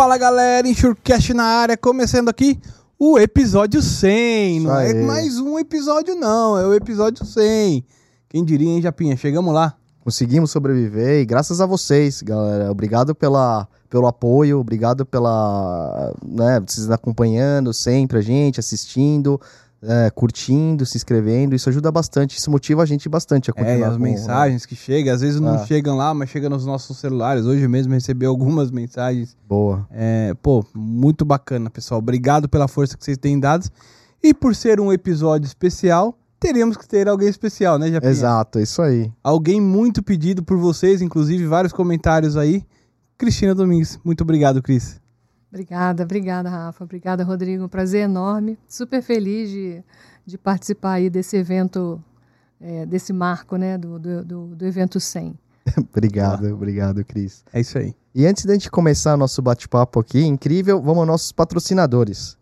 Fala galera, Insurecast na área, começando aqui o episódio 100. Não é aí. mais um episódio, não, é o episódio 100. Quem diria, hein, Japinha? Chegamos lá. Conseguimos sobreviver e graças a vocês, galera. Obrigado pela, pelo apoio, obrigado pela. Né, vocês acompanhando sempre a gente, assistindo, é, curtindo, se inscrevendo. Isso ajuda bastante, isso motiva a gente bastante a É, continuar. as com- mensagens que chegam, às vezes não Ah. chegam lá, mas chegam nos nossos celulares. Hoje mesmo recebi algumas mensagens. Boa. É, pô, muito bacana, pessoal. Obrigado pela força que vocês têm dado. E por ser um episódio especial, teríamos que ter alguém especial, né, Japinha? Exato, é isso aí. Alguém muito pedido por vocês, inclusive vários comentários aí. Cristina Domingues. Muito obrigado, Cris. Obrigada, obrigada, Rafa. Obrigada, Rodrigo. Um prazer enorme. Super feliz de, de participar aí desse evento, é, desse marco, né, do, do, do, do evento 100. obrigado, obrigado, Cris. É isso aí. E antes da gente começar nosso bate-papo aqui, incrível, vamos aos nossos patrocinadores.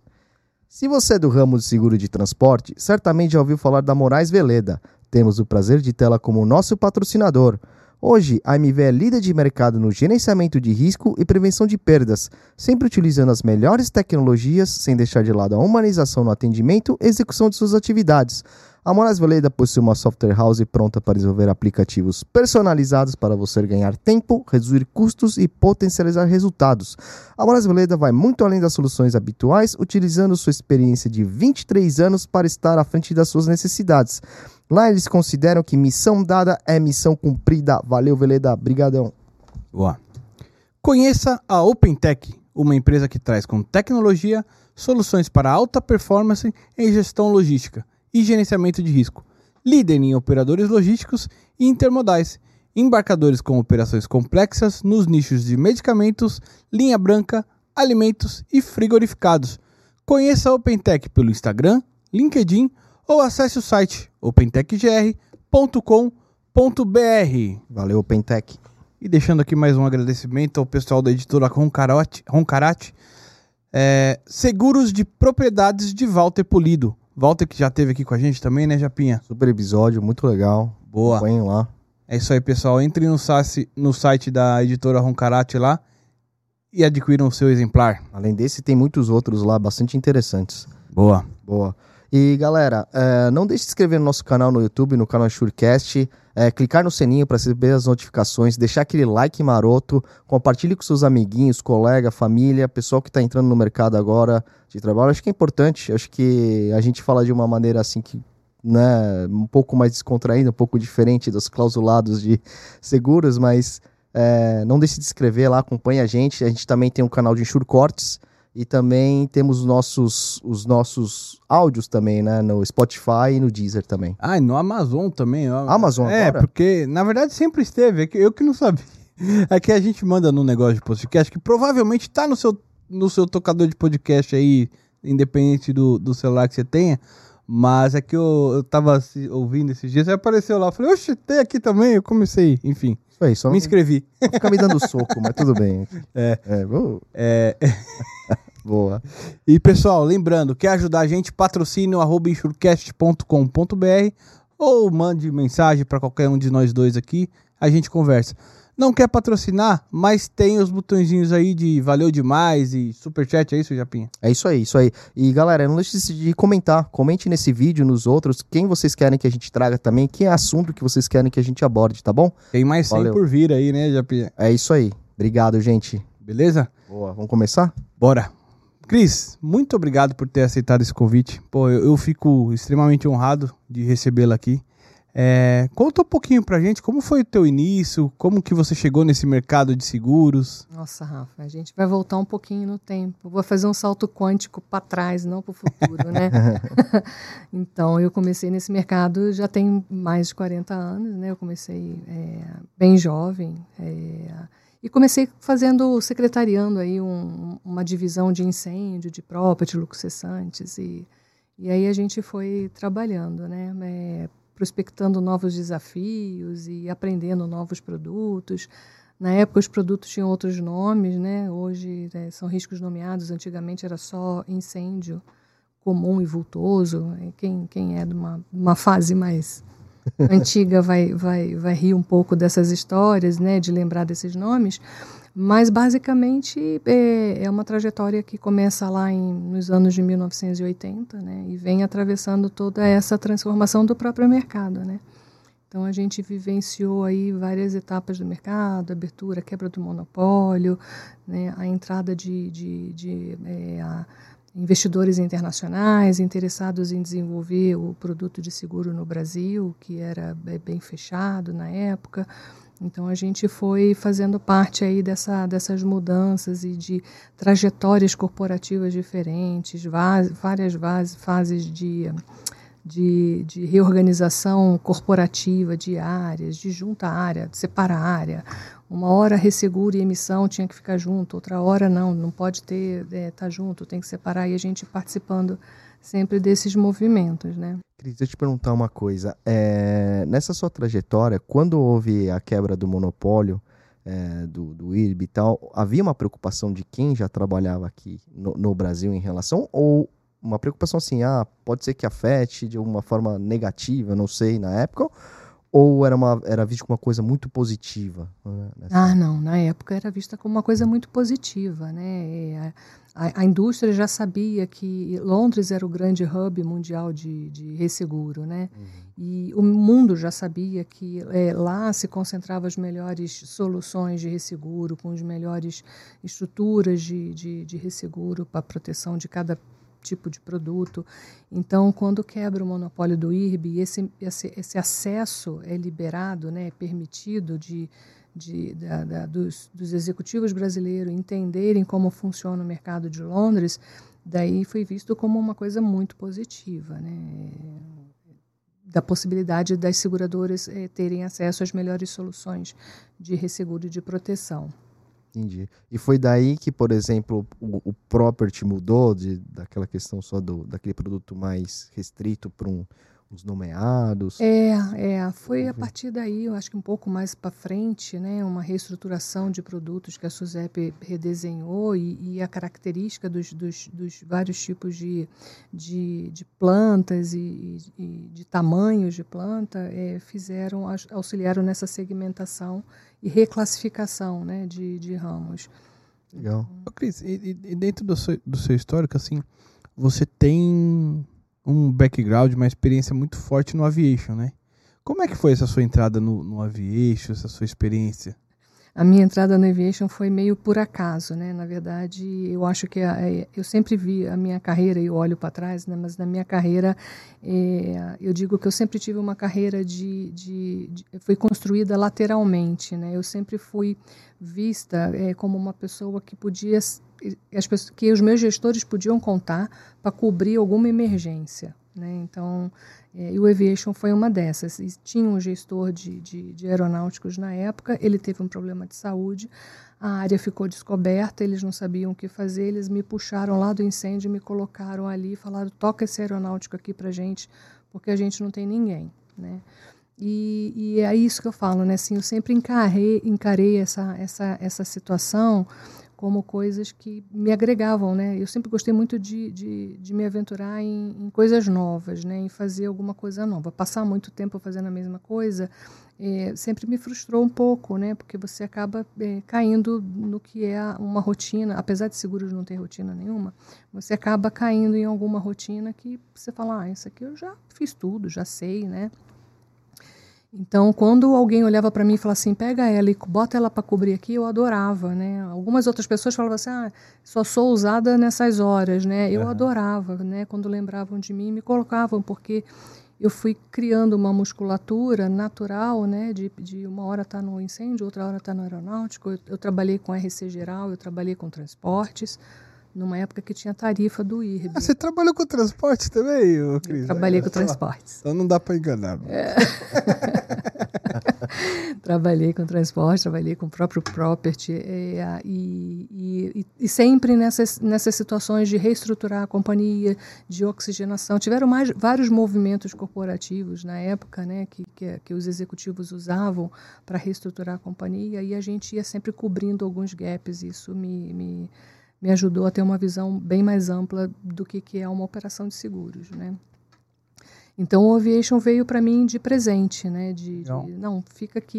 Se você é do ramo de seguro de transporte, certamente já ouviu falar da Moraes Veleda. Temos o prazer de tê-la como nosso patrocinador. Hoje, a MV é líder de mercado no gerenciamento de risco e prevenção de perdas, sempre utilizando as melhores tecnologias, sem deixar de lado a humanização no atendimento e execução de suas atividades. A Moraes Veleda possui uma software house pronta para desenvolver aplicativos personalizados para você ganhar tempo, reduzir custos e potencializar resultados. A Moraes Veleda vai muito além das soluções habituais, utilizando sua experiência de 23 anos para estar à frente das suas necessidades. Lá eles consideram que missão dada é missão cumprida. Valeu, Veleda. Brigadão. Boa. Conheça a OpenTech, uma empresa que traz com tecnologia soluções para alta performance em gestão logística e gerenciamento de risco. Líder em operadores logísticos e intermodais, embarcadores com operações complexas nos nichos de medicamentos, linha branca, alimentos e frigorificados. Conheça a OpenTech pelo Instagram, LinkedIn ou acesse o site opentechgr.com.br. Valeu, Pentec. E deixando aqui mais um agradecimento ao pessoal da editora Roncarote, Roncarate. É, seguros de propriedades de Walter Polido. Walter que já esteve aqui com a gente também, né, Japinha? Super episódio, muito legal. Boa. Acompanhem lá. É isso aí, pessoal. Entre no, site- no site da editora Roncarate lá e adquiram o seu exemplar. Além desse, tem muitos outros lá, bastante interessantes. Boa. Boa. E galera, é, não deixe de se inscrever no nosso canal no YouTube, no canal Surecast, é, clicar no sininho para receber as notificações, deixar aquele like maroto, compartilhe com seus amiguinhos, colega, família, pessoal que está entrando no mercado agora de trabalho. Acho que é importante, acho que a gente fala de uma maneira assim que né, um pouco mais descontraída, um pouco diferente dos clausulados de seguros, mas é, não deixe de se inscrever lá, acompanhe a gente. A gente também tem um canal de Insure Cortes. E também temos os nossos, os nossos áudios também, né? No Spotify e no Deezer também. Ah, e no Amazon também. ó. Amazon É, agora? porque na verdade sempre esteve. É que eu que não sabia. É que a gente manda no negócio de podcast que provavelmente tá no seu, no seu tocador de podcast aí, independente do, do celular que você tenha. Mas é que eu, eu tava se- ouvindo esses dias, aí apareceu lá. Eu falei, oxe, tem aqui também. Eu comecei, enfim, Isso aí, só me não inscrevi. fica me dando soco, mas tudo bem. É. É, boa. É, boa. E pessoal, lembrando, quer ajudar a gente, patrocínio arroba insurecast.com.br ou mande mensagem para qualquer um de nós dois aqui, a gente conversa. Não quer patrocinar, mas tem os botõezinhos aí de valeu demais e superchat, é isso, Japinha? É isso aí, isso aí. E galera, não deixe de comentar. Comente nesse vídeo, nos outros, quem vocês querem que a gente traga também, que assunto que vocês querem que a gente aborde, tá bom? Tem mais 100 Valeu. por vir aí, né, Japinha? É isso aí. Obrigado, gente. Beleza? Boa, vamos começar? Bora. Cris, muito obrigado por ter aceitado esse convite. Pô, eu, eu fico extremamente honrado de recebê-la aqui. É, conta um pouquinho pra gente como foi o teu início, como que você chegou nesse mercado de seguros. Nossa, Rafa, a gente vai voltar um pouquinho no tempo. Vou fazer um salto quântico para trás, não para o futuro, né? então, eu comecei nesse mercado já tem mais de 40 anos, né? Eu comecei é, bem jovem. é, e comecei fazendo, secretariando aí um- uma divisão de incêndio, de property, lucros cessantes. E, e aí a gente foi trabalhando, né? É, prospectando novos desafios e aprendendo novos produtos. Na época, os produtos tinham outros nomes, né? Hoje né, são riscos nomeados. Antigamente era só incêndio comum e vultoso. E Quem, quem é de uma, uma fase mais antiga vai, vai, vai rir um pouco dessas histórias, né? De lembrar desses nomes. Mas, basicamente, é, é, uma trajetória que começa lá em, nos anos de 1980 né, e vem atravessando toda essa transformação do próprio mercado. Né? Então, a gente vivenciou aí várias etapas do mercado, abertura, quebra do monopólio, né, a entrada de, de, de é, a, investidores internacionais interessados em desenvolver o produto de seguro no Brasil, que era bem fechado na época. Então a gente foi fazendo parte aí dessa, dessas mudanças e de trajetórias corporativas diferentes, várias fases de, de, de reorganização corporativa de áreas, de junta área, de separar área. Uma hora resseguro e emissão tinha que ficar junto, outra hora não, não pode ter, é, tá junto, tem que separar. E a gente participando sempre desses movimentos, né? Cris, deixa eu te perguntar uma coisa. É, nessa sua trajetória, quando houve a quebra do monopólio é, do, do IRB e tal, havia uma preocupação de quem já trabalhava aqui no, no Brasil em relação ou uma preocupação assim, ah, pode ser que afete de uma forma negativa, não sei, na época, ou era, uma, era visto como uma coisa muito positiva? Né, ah, não. Na época era vista como uma coisa muito positiva. Né? A, a, indústria já sabia que Londres era o grande hub mundial de, de resseguro. Né? Uhum. E o mundo já sabia que é, lá se concentravam as melhores soluções de resseguro, com as melhores estruturas de, de, de resseguro para proteção de cada tipo de produto. Então, quando quebra o monopólio do IRB, esse, esse, esse acesso é liberado, né, é permitido de, de, da, da, dos, dos executivos brasileiros entenderem como funciona o mercado de Londres, daí foi visto como uma coisa muito positiva, né? da possibilidade das seguradoras eh, terem acesso às melhores soluções de resseguro e de proteção. Entendi. E foi daí que, por exemplo, o, o property mudou de, daquela questão só do, daquele produto mais restrito para um, uns nomeados? É, é, foi a partir daí, eu acho que um pouco mais para frente, né, uma reestruturação de produtos que a SUSEP redesenhou e, e a característica dos, dos, dos, vários tipos de, de, de plantas e, e, de tamanhos de planta é, fizeram, auxiliaram nessa segmentação e reclassificação né, de, de ramos. Legal. Ô, Cris, e, e, dentro do seu, do seu histórico, assim, você tem um background, uma experiência muito forte no aviation, né? Como é que foi essa sua entrada no, no aviation, essa sua experiência? A minha entrada no aviation foi meio por acaso, né? Na verdade, eu acho que a, é, eu sempre vi a minha carreira e olho para trás, né? Mas na minha carreira, é, eu digo que eu sempre tive uma carreira de, de, de, foi construída lateralmente, né? Eu sempre fui vista é, como uma pessoa que podia as pessoas, que os meus gestores podiam contar para cobrir alguma emergência, né? Então é, e o Aviation foi uma dessas. E tinha um gestor de, de, de, aeronáuticos na época, ele teve um problema de saúde, a área ficou descoberta, eles não sabiam o que fazer, eles me puxaram lá do incêndio, me colocaram ali e falaram: toca esse aeronáutico aqui para gente, porque a gente não tem ninguém. Né? E, e, é isso que eu falo, né? Assim, eu sempre encarei, encarei essa, essa, essa situação como coisas que me agregavam, né? Eu sempre gostei muito de, de, de me aventurar em, em, coisas novas, né? Em fazer alguma coisa nova. Passar muito tempo fazendo a mesma coisa é, sempre me frustrou um pouco, né? Porque você acaba é, caindo no que é uma rotina, apesar de seguros não ter rotina nenhuma, você acaba caindo em alguma rotina que você fala, ah, isso aqui eu já fiz tudo, já sei, né? Então, quando alguém olhava para mim e falava assim, pega ela e bota ela para cobrir aqui, eu adorava, né? Algumas outras pessoas falavam assim, ah, só sou usada nessas horas, né? Eu uhum. adorava, né? Quando lembravam de mim, me colocavam, porque eu fui criando uma musculatura natural, né? De, de uma hora estar tá no incêndio, outra hora estar tá no aeronáutico. Eu, eu trabalhei com RC geral, eu trabalhei com transportes, numa época que tinha tarifa do IRB. Ah, você trabalhou com transporte também, Cris? Trabalhei com transportes. Então não dá para enganar. É. trabalhei com transporte, trabalhei com o próprio property é, e, e, e, sempre nessas, nessas situações de reestruturar a companhia, de oxigenação. Tiveram mais, vários movimentos corporativos na época né, que, que, que os executivos usavam para reestruturar a companhia e a gente ia sempre cobrindo alguns gaps. Isso me, me me ajudou a ter uma visão bem mais ampla do que, que é uma operação de seguros, né? Então o aviation veio para mim de presente, né? De, de- Legal. não, fica aqui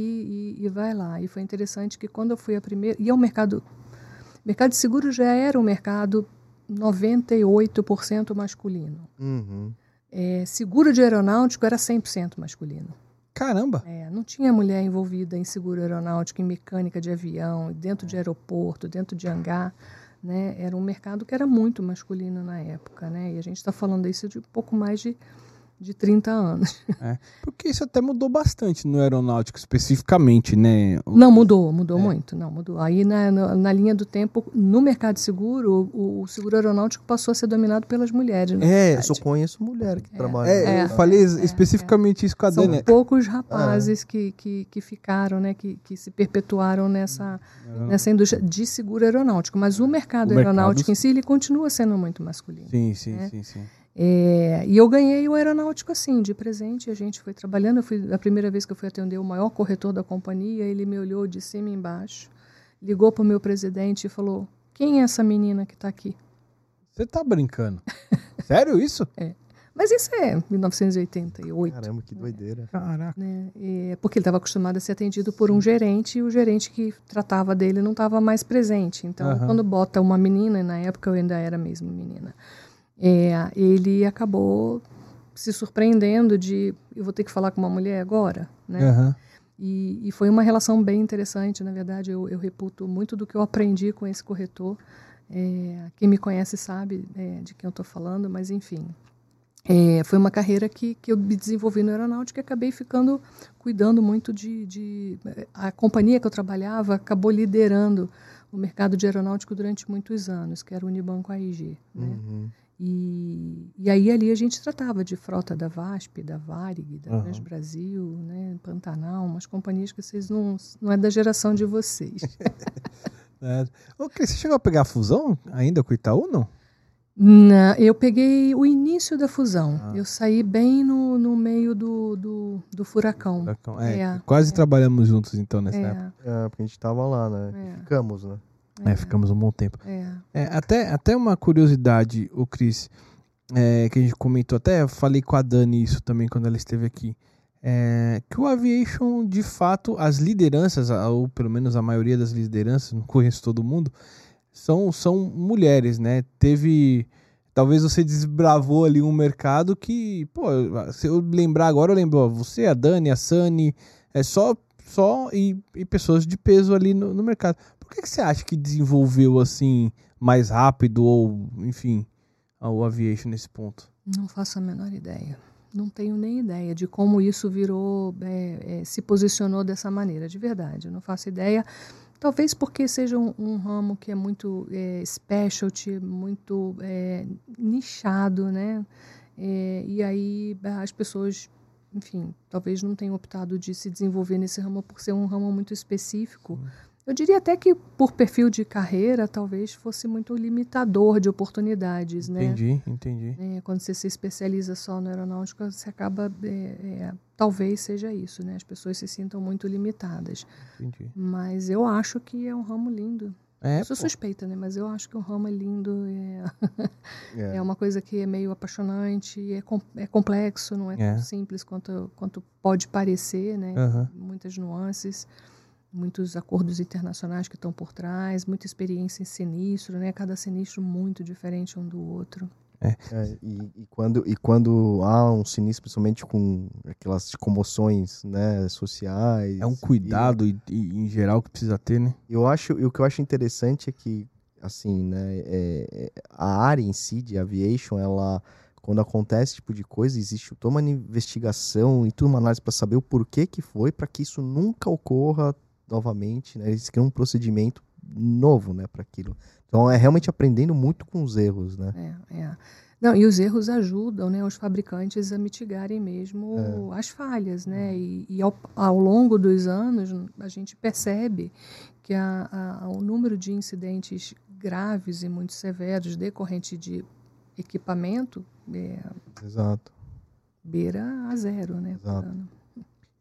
e, e vai lá. E foi interessante que quando eu fui a primeira, e é um mercado, mercado de seguro já era um mercado 98% masculino. Uhum. É, seguro de aeronáutico era 100% masculino. Caramba! É, não tinha mulher envolvida em seguro aeronáutico, em mecânica de avião, dentro de aeroporto, dentro de hangar. Né? Era um mercado que era muito masculino na época. Né? E a gente está falando isso de pouco mais de, de 30 anos. Porque isso até mudou bastante no aeronáutico especificamente, né? Não, mudou, mudou É. muito. Não, mudou. Aí na, na, na linha do tempo, no mercado de seguro, o, o seguro aeronáutico passou a ser dominado pelas mulheres. É, Eu só conheço mulher que trabalha. é, É, eu falei é, especificamente isso com a São Dani. poucos rapazes que, que, que ficaram, né, que, que se perpetuaram nessa, nessa indústria de seguro aeronáutico. Mas o mercado O mercado- aeronáutico em si, ele continua sendo muito masculino. Sim, sim, É. sim, sim. É, e eu ganhei o aeronáutico assim, de presente. A gente foi trabalhando. Eu fui, a primeira vez que eu fui atender o maior corretor da companhia, ele me olhou de cima e embaixo, ligou para o meu presidente e falou: Quem é essa menina que está aqui? Você tá brincando? Sério isso? Mas isso é 1988. Caramba, que doideira. Caraca. né? É, porque ele estava acostumado a ser atendido por um gerente e o gerente que tratava dele não estava mais presente. Então, Aham. quando bota uma menina, e na época eu ainda era mesmo menina, é, ele acabou se surpreendendo de eu vou ter que falar com uma mulher agora, né? Aham. E, e foi uma relação bem interessante, na verdade. Eu, eu reputo muito do que eu aprendi com esse corretor. É, quem me conhece sabe é, de quem eu estou falando, mas enfim. É, foi uma carreira que, que eu me desenvolvi no aeronáutico e acabei ficando cuidando muito de, de. A companhia que eu trabalhava acabou liderando o mercado de aeronáutico durante muitos anos, que era o Unibanco AIG. Né? Uhum. E, e aí ali a gente tratava de frota da VASP, da Varig, da Aham. Transbrasil, né, Pantanal, umas companhias que vocês não, não é da geração de vocês. É. Cris, você chegou a pegar a fusão ainda com o Itaú, não? Na, eu peguei o início da fusão. Ah. Eu saí bem no, no meio do, do, do furacão. Furacão. É, É, quase é. trabalhamos juntos então nessa época. É, É, porque a gente tava lá, né? É. Ficamos, né? É, ficamos um bom tempo. é. É, até, até uma curiosidade, o Cris, é, que a gente comentou, até falei com a Dani isso também quando ela esteve aqui. É, que o aviation, de fato, as lideranças, ou pelo menos a maioria das lideranças, não conheço todo mundo, são, são mulheres, né? Teve. Talvez você desbravou ali um mercado que, pô, se eu lembrar agora, eu lembro, ó, você, a Dani, a Sani, é só, só e, e pessoas de peso ali no, no mercado. Por que, que você acha que desenvolveu assim mais rápido ou, enfim, o aviation nesse ponto? Não faço a menor ideia. Não tenho nem ideia de como isso virou, é, é, se posicionou dessa maneira, de verdade. Eu não faço ideia. Talvez porque seja um, um ramo que é muito é, specialty, muito é, nichado, né? É, e aí as pessoas, enfim, talvez não tenham optado de se desenvolver nesse ramo por ser um ramo muito específico. Eu diria até que por perfil de carreira, talvez fosse muito limitador de oportunidades, né? Entendi, entendi. É, quando você se especializa só no aeronáutico, você acaba. é, é, talvez seja isso, né? As pessoas se sintam muito limitadas. entendi. Mas eu acho que é um ramo lindo. É, eu sou pô. suspeita, né? Mas eu acho que o ramo é lindo. É, É. é uma coisa que é meio apaixonante, é, com- é complexo, não é, É. tão simples quanto, quanto pode parecer, né? Aham. Muitas nuances, muitos acordos internacionais que estão por trás, muita experiência em sinistro, né? Cada sinistro muito diferente um do outro. É, e, e quando, e quando há um sinistro, principalmente com aquelas comoções né, sociais. É um cuidado e, e, em geral que precisa ter, né? Eu acho, e o que eu acho interessante é que, assim, né, é- é- a área em si de aviation, ela, quando acontece esse tipo de coisa, existe toda uma investigação e tudo uma análise para saber o porquê que foi, para que isso nunca ocorra novamente, né? Eles criam um procedimento novo, né, para aquilo. Então é realmente aprendendo muito com os erros, né? É, é. Não, e os erros ajudam né, os fabricantes a mitigarem mesmo É. as falhas, né? E, e ao, ao longo dos anos a gente percebe que a, a- o número de incidentes graves e muito severos decorrente de equipamento é, Exato. beira a zero, né? Exato.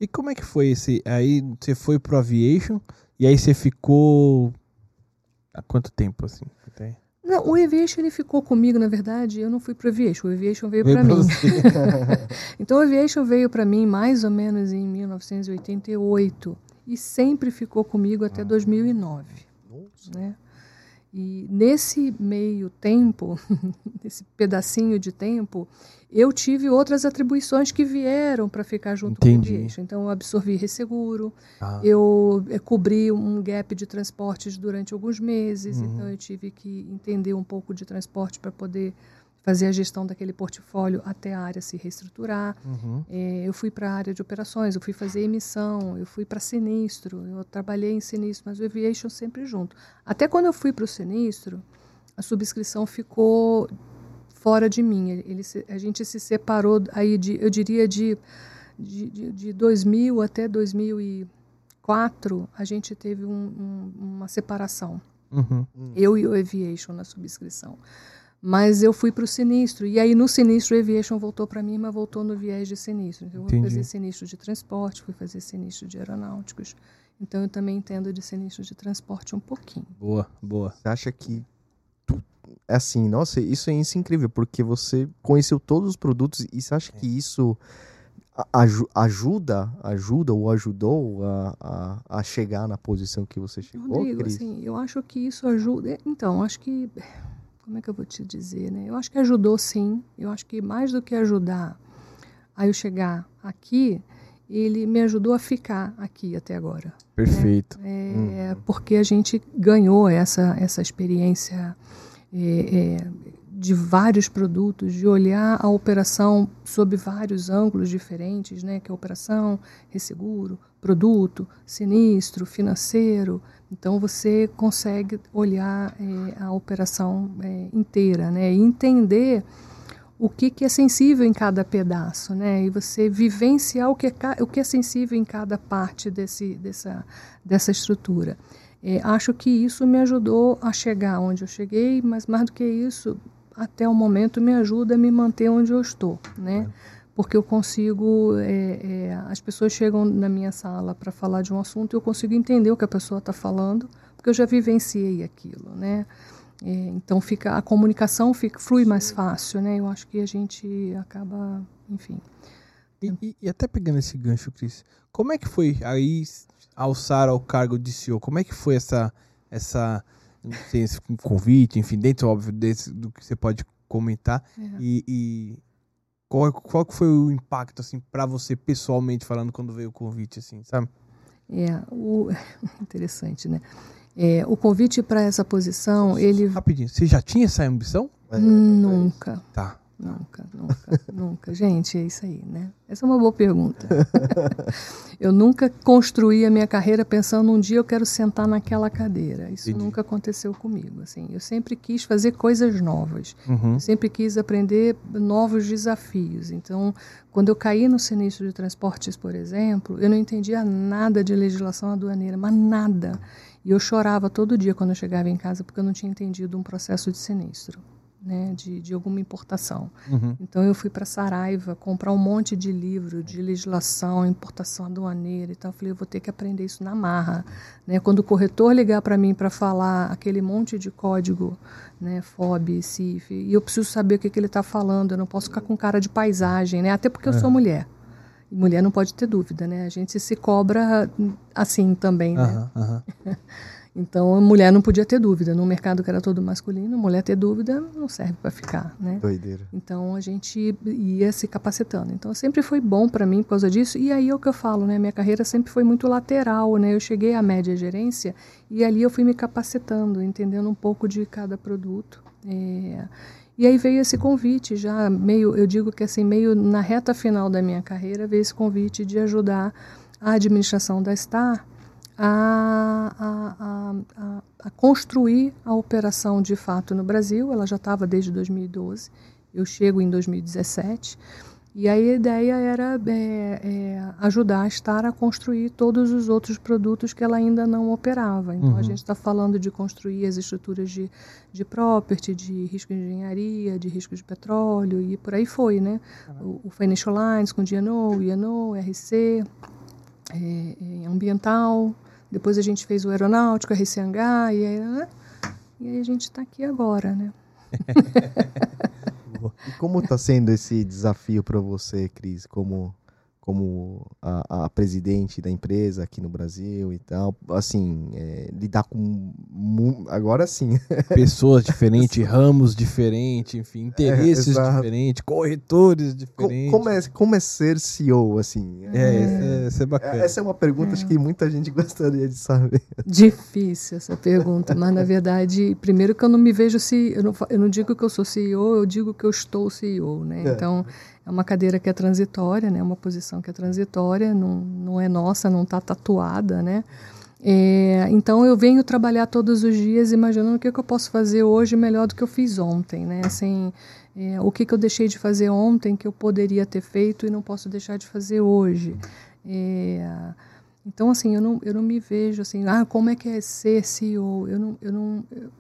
E como é que foi esse? Aí você foi pro aviation e aí você ficou há quanto tempo assim? Até... Não, o Aviation ele ficou comigo, na verdade, eu não fui para o Aviation, o Aviation veio, Veio para pra mim. então o Aviation veio para mim mais ou menos em 1988 e sempre ficou comigo até 2009, né? E nesse meio tempo, nesse pedacinho de tempo, eu tive outras atribuições que vieram para ficar junto Entendi. com o Aviation. Então eu absorvi resseguro, Ah, eu eh, cobri um gap de transportes durante alguns meses, Uhum. então eu tive que entender um pouco de transporte para poder fazer a gestão daquele portfólio até a área se reestruturar. uhum. Eh, eu fui para a área de operações, eu fui fazer emissão, eu fui para sinistro, eu trabalhei em sinistro, mas o aviation sempre junto. Até quando eu fui para o sinistro, a subscrição ficou fora de mim. Ele, ele se- a gente se separou aí de, eu diria de de, de, de 2000 até 2004, a gente teve um- um- uma separação. Uhum. Eu e o Aviation na subscrição. Mas eu fui para o sinistro. E aí, no sinistro, o Aviation voltou para mim, mas voltou no viés de sinistro. Então, eu fui fazer sinistro de transporte, fui fazer sinistro de aeronáuticos. Então, eu também entendo de sinistro de transporte um pouquinho. Boa, boa. Você acha que tu- é assim, nossa, isso é isso é incrível, porque você conheceu todos os produtos e você acha que isso ajuda, ajuda ou ajudou a, a, a chegar na posição que você chegou, Rodrigo, Cris? assim, eu acho que isso ajuda. Então, acho que. Como é que eu vou te dizer, né? Eu acho que ajudou sim. Eu acho que mais do que ajudar a eu chegar aqui, ele me ajudou a ficar aqui até agora. Perfeito. É, Porque a gente ganhou essa, essa experiência é, é, de vários produtos, de olhar a operação sob vários ângulos diferentes, né? que é operação, resseguro, produto, sinistro, financeiro. Então você consegue olhar é, a operação é, inteira né? e entender o que, que é sensível em cada pedaço, né? E você vivenciar o que é, o que é sensível em cada parte desse, dessa, dessa estrutura. É, acho que isso me ajudou a chegar onde eu cheguei, mas mais do que isso, até o momento me ajuda a me manter onde eu estou, né? Porque eu consigo, é, é, as pessoas chegam na minha sala para falar de um assunto e eu consigo entender o que a pessoa está falando, porque eu já vivenciei aquilo, né? É, então fica a comunicação fica, flui mais fácil, né? Eu acho que a gente acaba, enfim. E, e- e até pegando esse gancho, Cris, como é que foi aí alçar ao cargo de CEO? Como é que foi essa, essa sei, esse convite, enfim, dentro, óbvio, desse, do que você pode comentar? É. E, e qual, qual que foi o impacto, assim, pra você pessoalmente falando quando veio o convite, assim, sabe? É, o, interessante, né? É, o convite para essa posição, ele Rapidinho, você já tinha essa ambição? É, nunca, Tá. Nunca, nunca, nunca. Gente, é isso aí, né? Essa é uma boa pergunta. eu nunca construí a minha carreira pensando um dia eu quero sentar naquela cadeira. Isso Entendi. nunca aconteceu comigo. Assim, eu sempre quis fazer coisas novas. Uhum. Eu sempre quis aprender novos desafios. Então, quando eu caí no sinistro de transportes, por exemplo, eu não entendia nada de legislação aduaneira, mas nada. E eu chorava todo dia quando eu chegava em casa porque eu não tinha entendido um processo de sinistro, né, de, de alguma importação. Uhum. Então eu fui para Saraiva comprar um monte de livro de legislação, importação aduaneira e tal. Eu falei, eu vou ter que aprender isso na marra. Né? Quando o corretor ligar para mim para falar aquele monte de código, né, FOB, CIF, e eu preciso saber o que, que ele está falando, eu não posso ficar com cara de paisagem, né? até porque eu sou mulher. E mulher não pode ter dúvida, né? A gente se cobra assim também, né? Então a mulher não podia ter dúvida. No mercado que era todo masculino, mulher ter dúvida não serve para ficar, né? Doideira. Então a gente ia se capacitando. Então sempre foi bom para mim por causa disso. E aí é o que eu falo, né? Minha carreira sempre foi muito lateral, né? Eu cheguei à média gerência e ali eu fui me capacitando, entendendo um pouco de cada produto. É, E aí veio esse convite já meio, eu digo que assim meio na reta final da minha carreira veio esse convite de ajudar a administração da Star a, a, a, a, construir a operação de fato no Brasil. Ela já estava desde 2012. Eu chego em 2017. E aí a ideia era é, é, ajudar a Star a construir todos os outros produtos que ela ainda não operava. Então Uhum. a gente está falando de construir as estruturas de, de property, de risco de engenharia, de risco de petróleo e por aí foi, né? O, o Financial Lines com DNO, INO, RC, é, é, ambiental. Depois a gente fez o aeronáutico, RCH, e aí, né? E aí a gente está aqui agora, né? e como está sendo esse desafio para você, Cris, como como a, a, presidente da empresa aqui no Brasil e tal, assim, é, lidar com agora sim pessoas diferentes, ramos diferentes, enfim, interesses é, diferentes, corretores diferentes. Como é, como é ser CEO assim? É, é, é, é bacana. Essa é uma pergunta acho que muita gente gostaria de saber. Difícil essa pergunta, mas na verdade, primeiro que eu não me vejo se eu não, eu não digo que eu sou CEO, eu digo que eu estou CEO, né? É. Então é uma cadeira que é transitória, né? Uma posição que é transitória, não, não é nossa, não está tatuada, né? É, então eu venho trabalhar todos os dias imaginando o que, que eu posso fazer hoje melhor do que eu fiz ontem, né? Assim, é, o que, que eu deixei de fazer ontem que eu poderia ter feito e não posso deixar de fazer hoje. É, então, assim, eu não, eu não me vejo assim, ah, como é que é ser CEO? Eu não, eu não eu,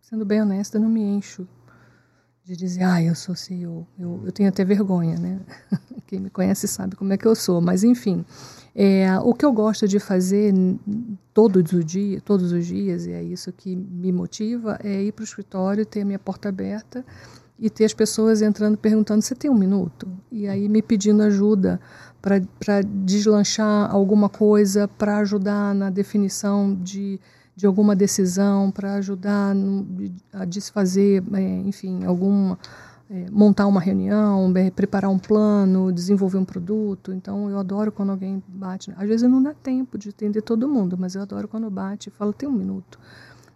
sendo bem honesta, eu não me encho de dizer, ah, eu sou CEO. Eu, eu tenho até vergonha, né? Quem me conhece sabe como é que eu sou. Mas, enfim, é, o que eu gosto de fazer todos os, dias, todos os dias, e é isso que me motiva, é ir para o escritório, ter a minha porta aberta e ter as pessoas entrando perguntando: você tem um minuto? E aí me pedindo ajuda para deslanchar alguma coisa, para ajudar na definição de de alguma decisão para ajudar a desfazer, é, enfim, alguma é, montar uma reunião, é, preparar um plano, desenvolver um produto. Então eu adoro quando alguém bate. Às vezes não dá tempo de atender todo mundo, mas eu adoro quando bate e fala tem um minuto,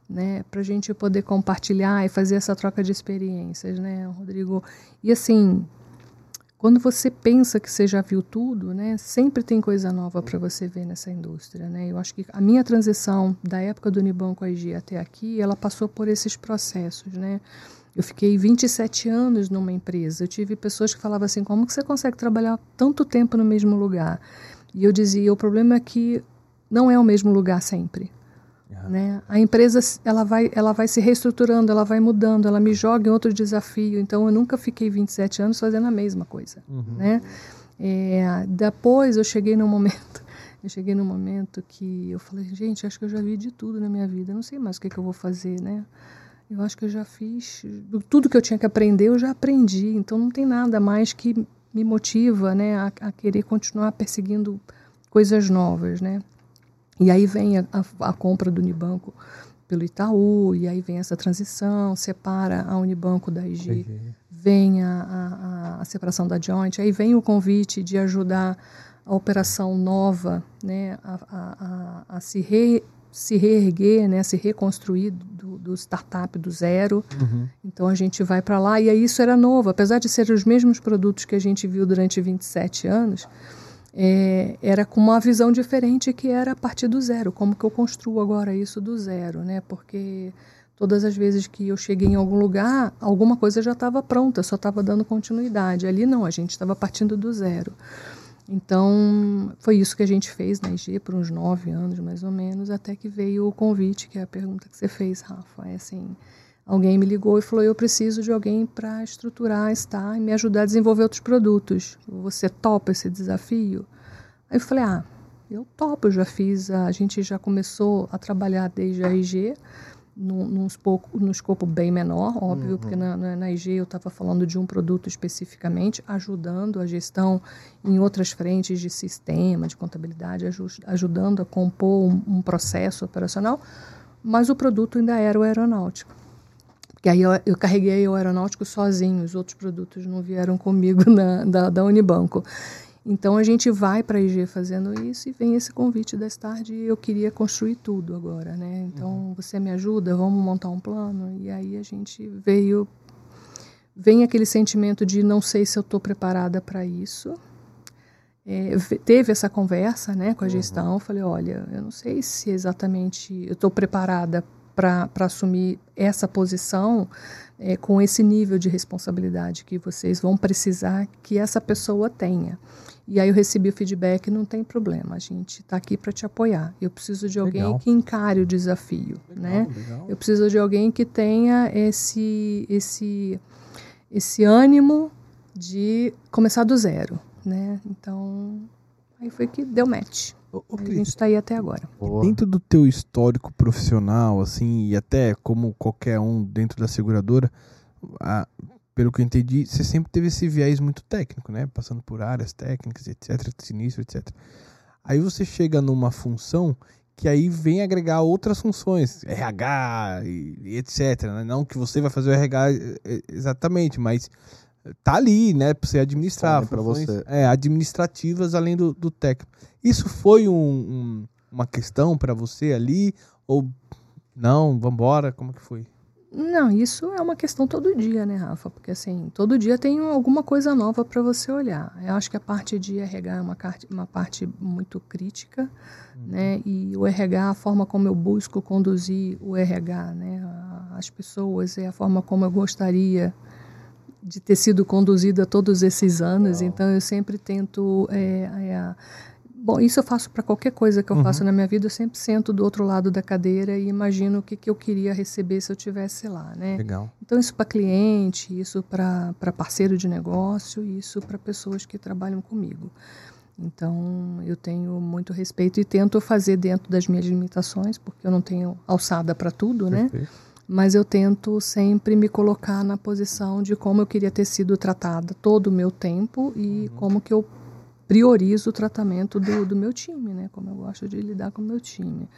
né, para a gente poder compartilhar e fazer essa troca de experiências, né, Rodrigo. E assim quando você pensa que você já viu tudo, né, sempre tem coisa nova para você ver nessa indústria. Né? Eu acho que a minha transição da época do Unibanco IG até aqui, ela passou por esses processos. Né? Eu fiquei 27 anos numa empresa. Eu tive pessoas que falavam assim: como que você consegue trabalhar tanto tempo no mesmo lugar? E eu dizia: o problema é que não é o mesmo lugar sempre. Né? A empresa ela vai, ela vai se reestruturando, ela vai mudando, ela me joga em outro desafio. Então eu nunca fiquei 27 anos fazendo a mesma coisa. Uhum. Né? É, depois eu cheguei num momento, eu cheguei num momento que eu falei, gente, acho que eu já vi de tudo na minha vida, não sei mais o que, que eu vou fazer, né? Eu acho que eu já fiz tudo que eu tinha que aprender, eu já aprendi. Então não tem nada mais que me motiva, né, a, a querer continuar perseguindo coisas novas, né? E aí vem a, a, a compra do Unibanco pelo Itaú, e aí vem essa transição, separa a Unibanco da IG, vem a, a, a, separação da Joint, aí vem o convite de ajudar a operação nova né, a, a, a se, re, se reerguer, né, se reconstruir do, do startup do zero. Uhum. Então a gente vai para lá, e aí isso era novo, apesar de ser os mesmos produtos que a gente viu durante 27 anos é, era com uma visão diferente que era a partir do zero. Como que eu construo agora isso do zero, né? Porque todas as vezes que eu cheguei em algum lugar, alguma coisa já estava pronta, só estava dando continuidade. Ali não, a gente estava partindo do zero. Então, foi isso que a gente fez na IG por uns nove anos, mais ou menos, até que veio o convite, que é a pergunta que você fez, Rafa. É assim, alguém me ligou e falou: Eu preciso de alguém para estruturar, estar e me ajudar a desenvolver outros produtos. Você topa esse desafio? Aí eu falei: Ah, eu topo, eu já fiz. A, gente já começou a trabalhar desde a IG, num, num, escopo, num escopo bem menor, óbvio, uhum. porque na, na, na, IG eu estava falando de um produto especificamente, ajudando a gestão em outras frentes de sistema, de contabilidade, ajudando a compor um, um processo operacional, mas o produto ainda era o aeronáutico. Porque aí eu, eu, carreguei o aeronáutico sozinho, os outros produtos não vieram comigo na, da, da Unibanco. Então a gente vai para a IG fazendo isso e vem esse convite da tarde e eu queria construir tudo agora, né? Então uhum. você me ajuda, vamos montar um plano e aí a gente veio vem aquele sentimento de não sei se eu estou preparada para isso. É, teve essa conversa, né, com a uhum. gestão. Falei, olha, eu não sei se exatamente eu estou preparada para assumir essa posição é, com esse nível de responsabilidade que vocês vão precisar que essa pessoa tenha. E aí eu recebi o feedback, não tem problema, a gente está aqui para te apoiar. Eu preciso de alguém legal. que encare o desafio, legal, né? Legal. Eu preciso de alguém que tenha esse esse esse ânimo de começar do zero, né? Então aí foi que deu match. Ô, ô, A gente está aí até agora. Boa. Dentro do teu histórico profissional, assim, e até como qualquer um dentro da seguradora, a- pelo que eu entendi, você sempre teve esse viés muito técnico, né? Passando por áreas técnicas, etc, sinistro, etc. Aí você chega numa função que aí vem agregar outras funções, RH e, e etc. né? Não que você vai fazer o RH exatamente, mas tá ali, né? Pra você administrar. Funções, você. É, administrativas além do, do técnico. Isso foi um- um- uma questão pra você ali? Ou não, vambora? Como que foi? Não, isso é uma questão todo dia, né, Rafa? Porque assim, todo dia tem alguma coisa nova para você olhar. Eu acho que a parte de RH é uma, uma parte muito crítica, né? E o RH, a forma como eu busco conduzir o RH, né? As pessoas, é a forma como eu gostaria de ter sido conduzida todos esses anos. Então, eu sempre tento. é, é, Bom, isso eu faço para qualquer coisa que eu Uhum. faço na minha vida. Eu sempre sento do outro lado da cadeira e imagino o que, que eu queria receber se eu tivesse lá, né? Legal. Então, isso para cliente, isso para parceiro de negócio, isso para pessoas que trabalham comigo. Então, eu tenho muito respeito e tento fazer dentro das minhas limitações, porque eu não tenho alçada para tudo, né? Mas eu tento sempre me colocar na posição de como eu queria ter sido tratada todo o meu tempo e como que eu priorizo o tratamento do, do meu time, né? Como eu gosto de lidar com o meu time.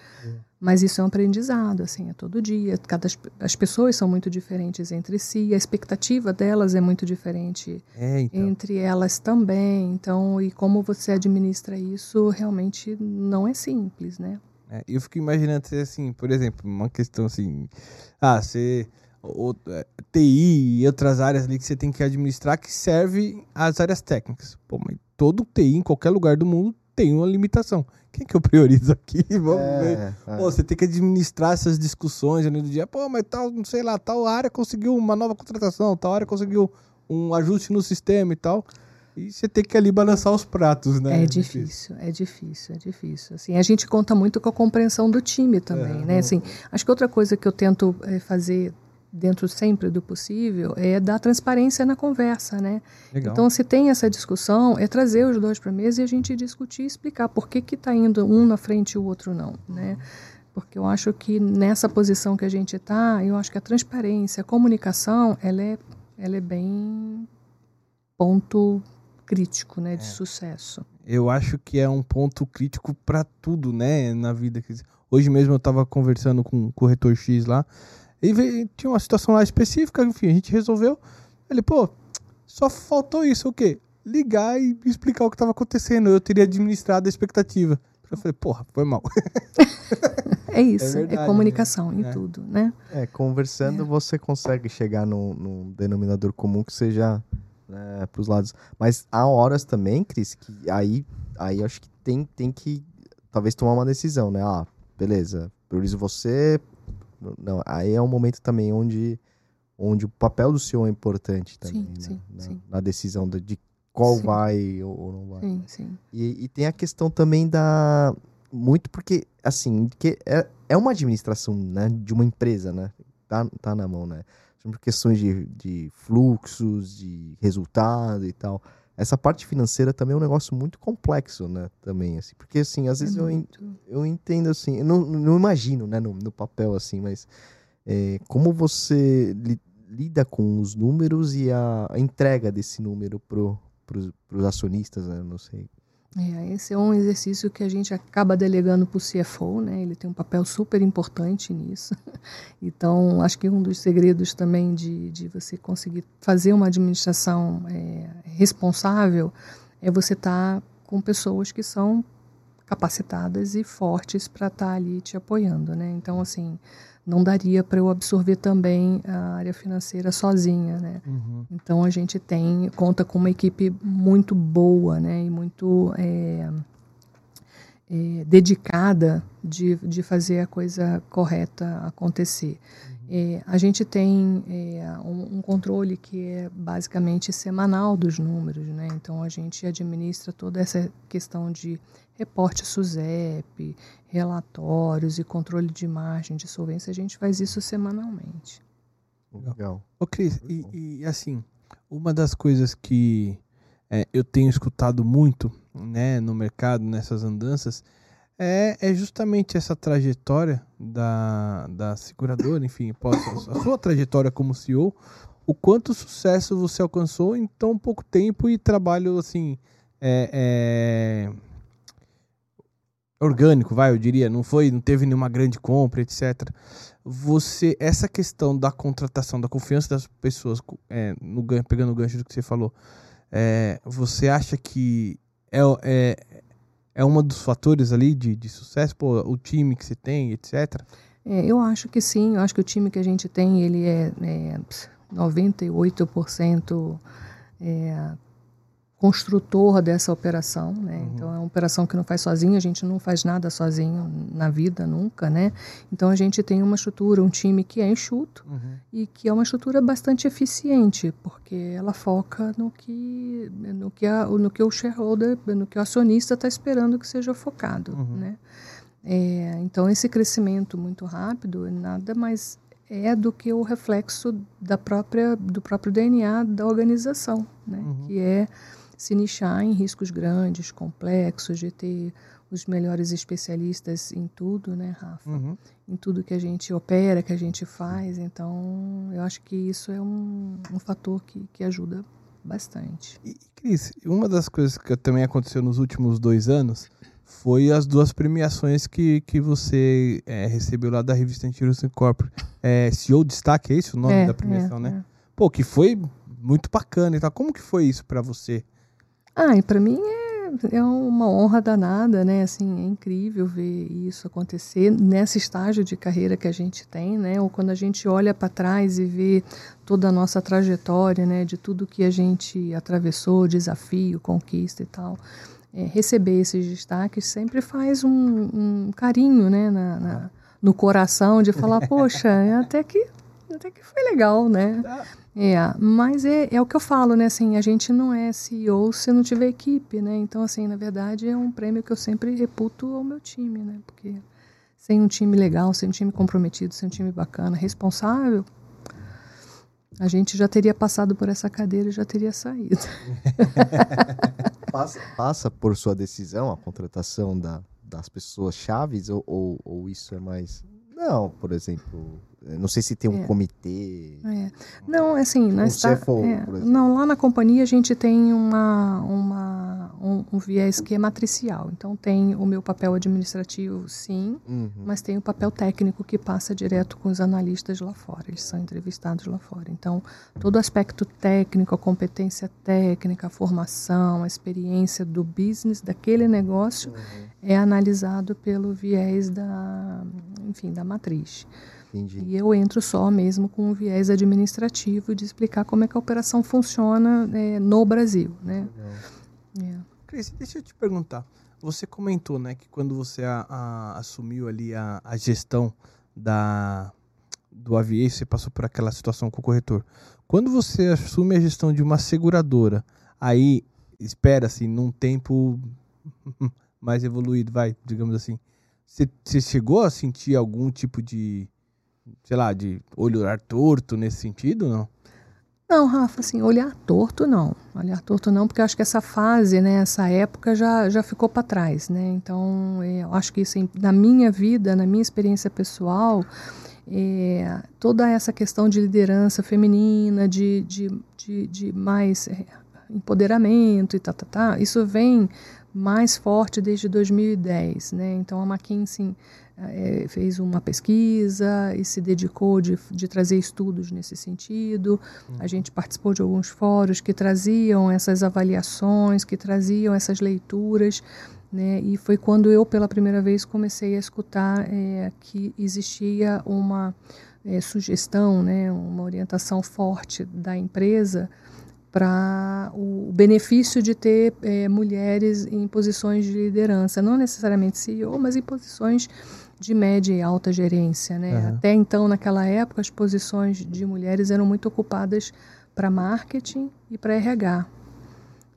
Mas isso é um aprendizado, assim, é todo dia. Cada, as pessoas são muito diferentes entre si, a expectativa delas é muito diferente É, então. entre elas também. Então, e como você administra isso realmente não é simples, né? É, eu fico imaginando ser assim, por exemplo, uma questão assim, ah, você o- é, TI e outras áreas ali que você tem que administrar que serve às áreas técnicas. Pô, mas todo TI em qualquer lugar do mundo tem uma limitação. Quem que eu priorizo aqui? Vamos ver. É, é. Pô, você tem que administrar essas discussões ali do dia. Pô, mas tal, não sei lá, tal área conseguiu uma nova contratação, tal área conseguiu um ajuste no sistema e tal. E você tem que ali balançar os pratos, né? É difícil, é difícil, é difícil. Assim, a gente conta muito com a compreensão do time também, É, né? Assim, acho que outra coisa que eu tento eh, fazer dentro sempre do possível é dar transparência na conversa, né? Legal. Então, se tem essa discussão, é trazer os dois para a mesa e a gente discutir e explicar por que que está indo um na frente e o outro não, né? Porque eu acho que nessa posição que a gente está, eu acho que a transparência, a comunicação, ela é, ela é bem ponto crítico, né, de sucesso. eu acho que é um ponto crítico pra tudo, né, na vida. Hoje mesmo eu tava conversando com o corretor X lá, e veio- tinha uma situação lá específica, enfim, a gente resolveu. Ele, pô, só faltou isso, o quê? Ligar e explicar o que tava acontecendo. Eu teria administrado a expectativa. Eu falei, porra, foi mal. É isso, é, verdade, comunicação em É. tudo, né? É, conversando você consegue chegar num, num denominador comum que seja né, pros lados. Mas há horas também, Cris, que aí, aí acho que tem, tem que talvez tomar uma decisão, né? Ah, beleza, priorizo você. Não, aí é um momento também onde, onde o papel do senhor é importante também, Sim, né? sim, na, sim. na decisão de, de qual Sim. vai ou, ou não vai. Sim, sim. E, e tem a questão também da. Muito porque, assim, que é, é uma administração né, de uma empresa, né? Tá, tá na mão, né? Sobre questões de, de fluxos, de resultado e tal. Essa parte financeira também é um negócio muito complexo, né? Também, assim. Porque, assim, às vezes É eu, en- muito. eu entendo, assim, eu não, não imagino, né, no, no papel, assim, mas é, como você li- lida com os números e a, a entrega desse número pro, pros, pros acionistas, né? Não sei. É, esse é um exercício que a gente acaba delegando para o CFO, né? Ele tem um papel super importante nisso. Então, acho que um dos segredos também de, de você conseguir fazer uma administração é, responsável é você estar com pessoas que são capacitadas e fortes para estar ali te apoiando, né? Então, assim, não daria para eu absorver também a área financeira sozinha, né? Então a gente tem conta com uma equipe muito boa, né, e muito é, é, dedicada de, de fazer a coisa correta acontecer. É, a gente tem é, um, um controle que é basicamente semanal dos números, né? Então a gente administra toda essa questão de reporte SUSEP, relatórios e controle de margem de solvência. A gente faz isso semanalmente. Legal. Ô, Cris, e, e, assim, uma das coisas que é, eu tenho escutado muito, né, no mercado, nessas andanças, é, é justamente essa trajetória da, da seguradora, enfim, a sua trajetória como CEO, o quanto sucesso você alcançou em tão pouco tempo e trabalho assim é, é, orgânico, vai, eu diria, não foi, não teve nenhuma grande compra, etc. Você, essa questão da contratação, da confiança das pessoas, é, no, pegando o gancho do que você falou, é, você acha que é, é, um dos fatores ali de, de sucesso, pô, o time que você tem, etc? É, eu acho que sim, eu acho que o time que a gente tem, ele é, é 98% é, construtor dessa operação, né? Uhum. Então é uma operação que não faz sozinho, a gente não faz nada sozinho na vida nunca, né? Então a gente tem uma estrutura, um time que é enxuto uhum. e que é uma estrutura bastante eficiente, porque ela foca no que no que a, no que o shareholder, no que o acionista está esperando que seja focado, uhum. né? É, então esse crescimento muito rápido nada mais é do que o reflexo da própria do próprio DNA da organização, né? Uhum. Que é se nichar em riscos grandes, complexos, de ter os melhores especialistas em tudo, né, Rafa? Uhum. Em tudo que a gente opera, que a gente faz. Então, eu acho que isso é um, um fator que, que ajuda bastante. E, Cris, uma das coisas que também aconteceu nos últimos dois anos foi as duas premiações que, que você é, recebeu lá da revista Antirus Corp. É, CEO Destaque, é isso o nome é, da premiação, é, né? É. Pô, que foi muito bacana e tal. Como que foi isso para você? Ah, e para mim é, é uma honra danada, né? Assim, é incrível ver isso acontecer nesse estágio de carreira que a gente tem, né? Ou quando a gente olha para trás e vê toda a nossa trajetória, né? De tudo que a gente atravessou, desafio, conquista e tal. É, receber esses destaques sempre faz um, um carinho, né? Na, na, no coração de falar, poxa, até que até que foi legal, né? É, mas é, é o que eu falo, né? Assim, a gente não é CEO se não tiver equipe, né? Então, assim, na verdade, é um prêmio que eu sempre reputo ao meu time, né? Porque sem um time legal, sem um time comprometido, sem um time bacana, responsável, a gente já teria passado por essa cadeira e já teria saído. passa, passa por sua decisão a contratação da, das pessoas chaves ou, ou, ou isso é mais. Não, por exemplo, não sei se tem um é. comitê. É. Não, assim, um está, CFO, é, não, lá na companhia a gente tem uma, uma, um, um, viés que é matricial. Então tem o meu papel administrativo, sim, uhum. mas tem o papel técnico que passa direto com os analistas lá fora. Eles são entrevistados lá fora. Então, todo aspecto técnico, a competência técnica, a formação, a experiência do business daquele negócio uhum. é analisado pelo viés da, enfim, da matriz. Entendi. E eu entro só mesmo com um viés administrativo de explicar como é que a operação funciona é, no Brasil, né? É. Cris, deixa eu te perguntar. Você comentou, né, que quando você a, a, assumiu ali a, a, gestão da do Aviation, você passou por aquela situação com o corretor. Quando você assume a gestão de uma seguradora, aí espera-se num tempo mais evoluído, vai, digamos assim. Você chegou a sentir algum tipo de sei lá, de olhar torto nesse sentido, não? Não, Rafa, assim, olhar torto não. Olhar torto não, porque eu acho que essa fase, né, essa época já, já ficou para trás, né? Então, é, eu acho que isso, na minha vida, na minha experiência pessoal, é, toda essa questão de liderança feminina, de, de, de, de mais é, empoderamento e tá, tá, tá, isso vem mais forte desde 2010, né? Então, a McKinsey é, fez uma pesquisa e se dedicou de, de trazer estudos nesse sentido. Uhum. A gente participou de alguns fóruns que traziam essas avaliações, que traziam essas leituras. Né? E foi quando eu, pela primeira vez, comecei a escutar é, que existia uma é, sugestão, né, uma orientação forte da empresa para o benefício de ter é, mulheres em posições de liderança, não necessariamente CEO, mas em posições de média e alta gerência. Né? Uhum. Até então, naquela época, as posições de mulheres eram muito ocupadas para marketing e para RH.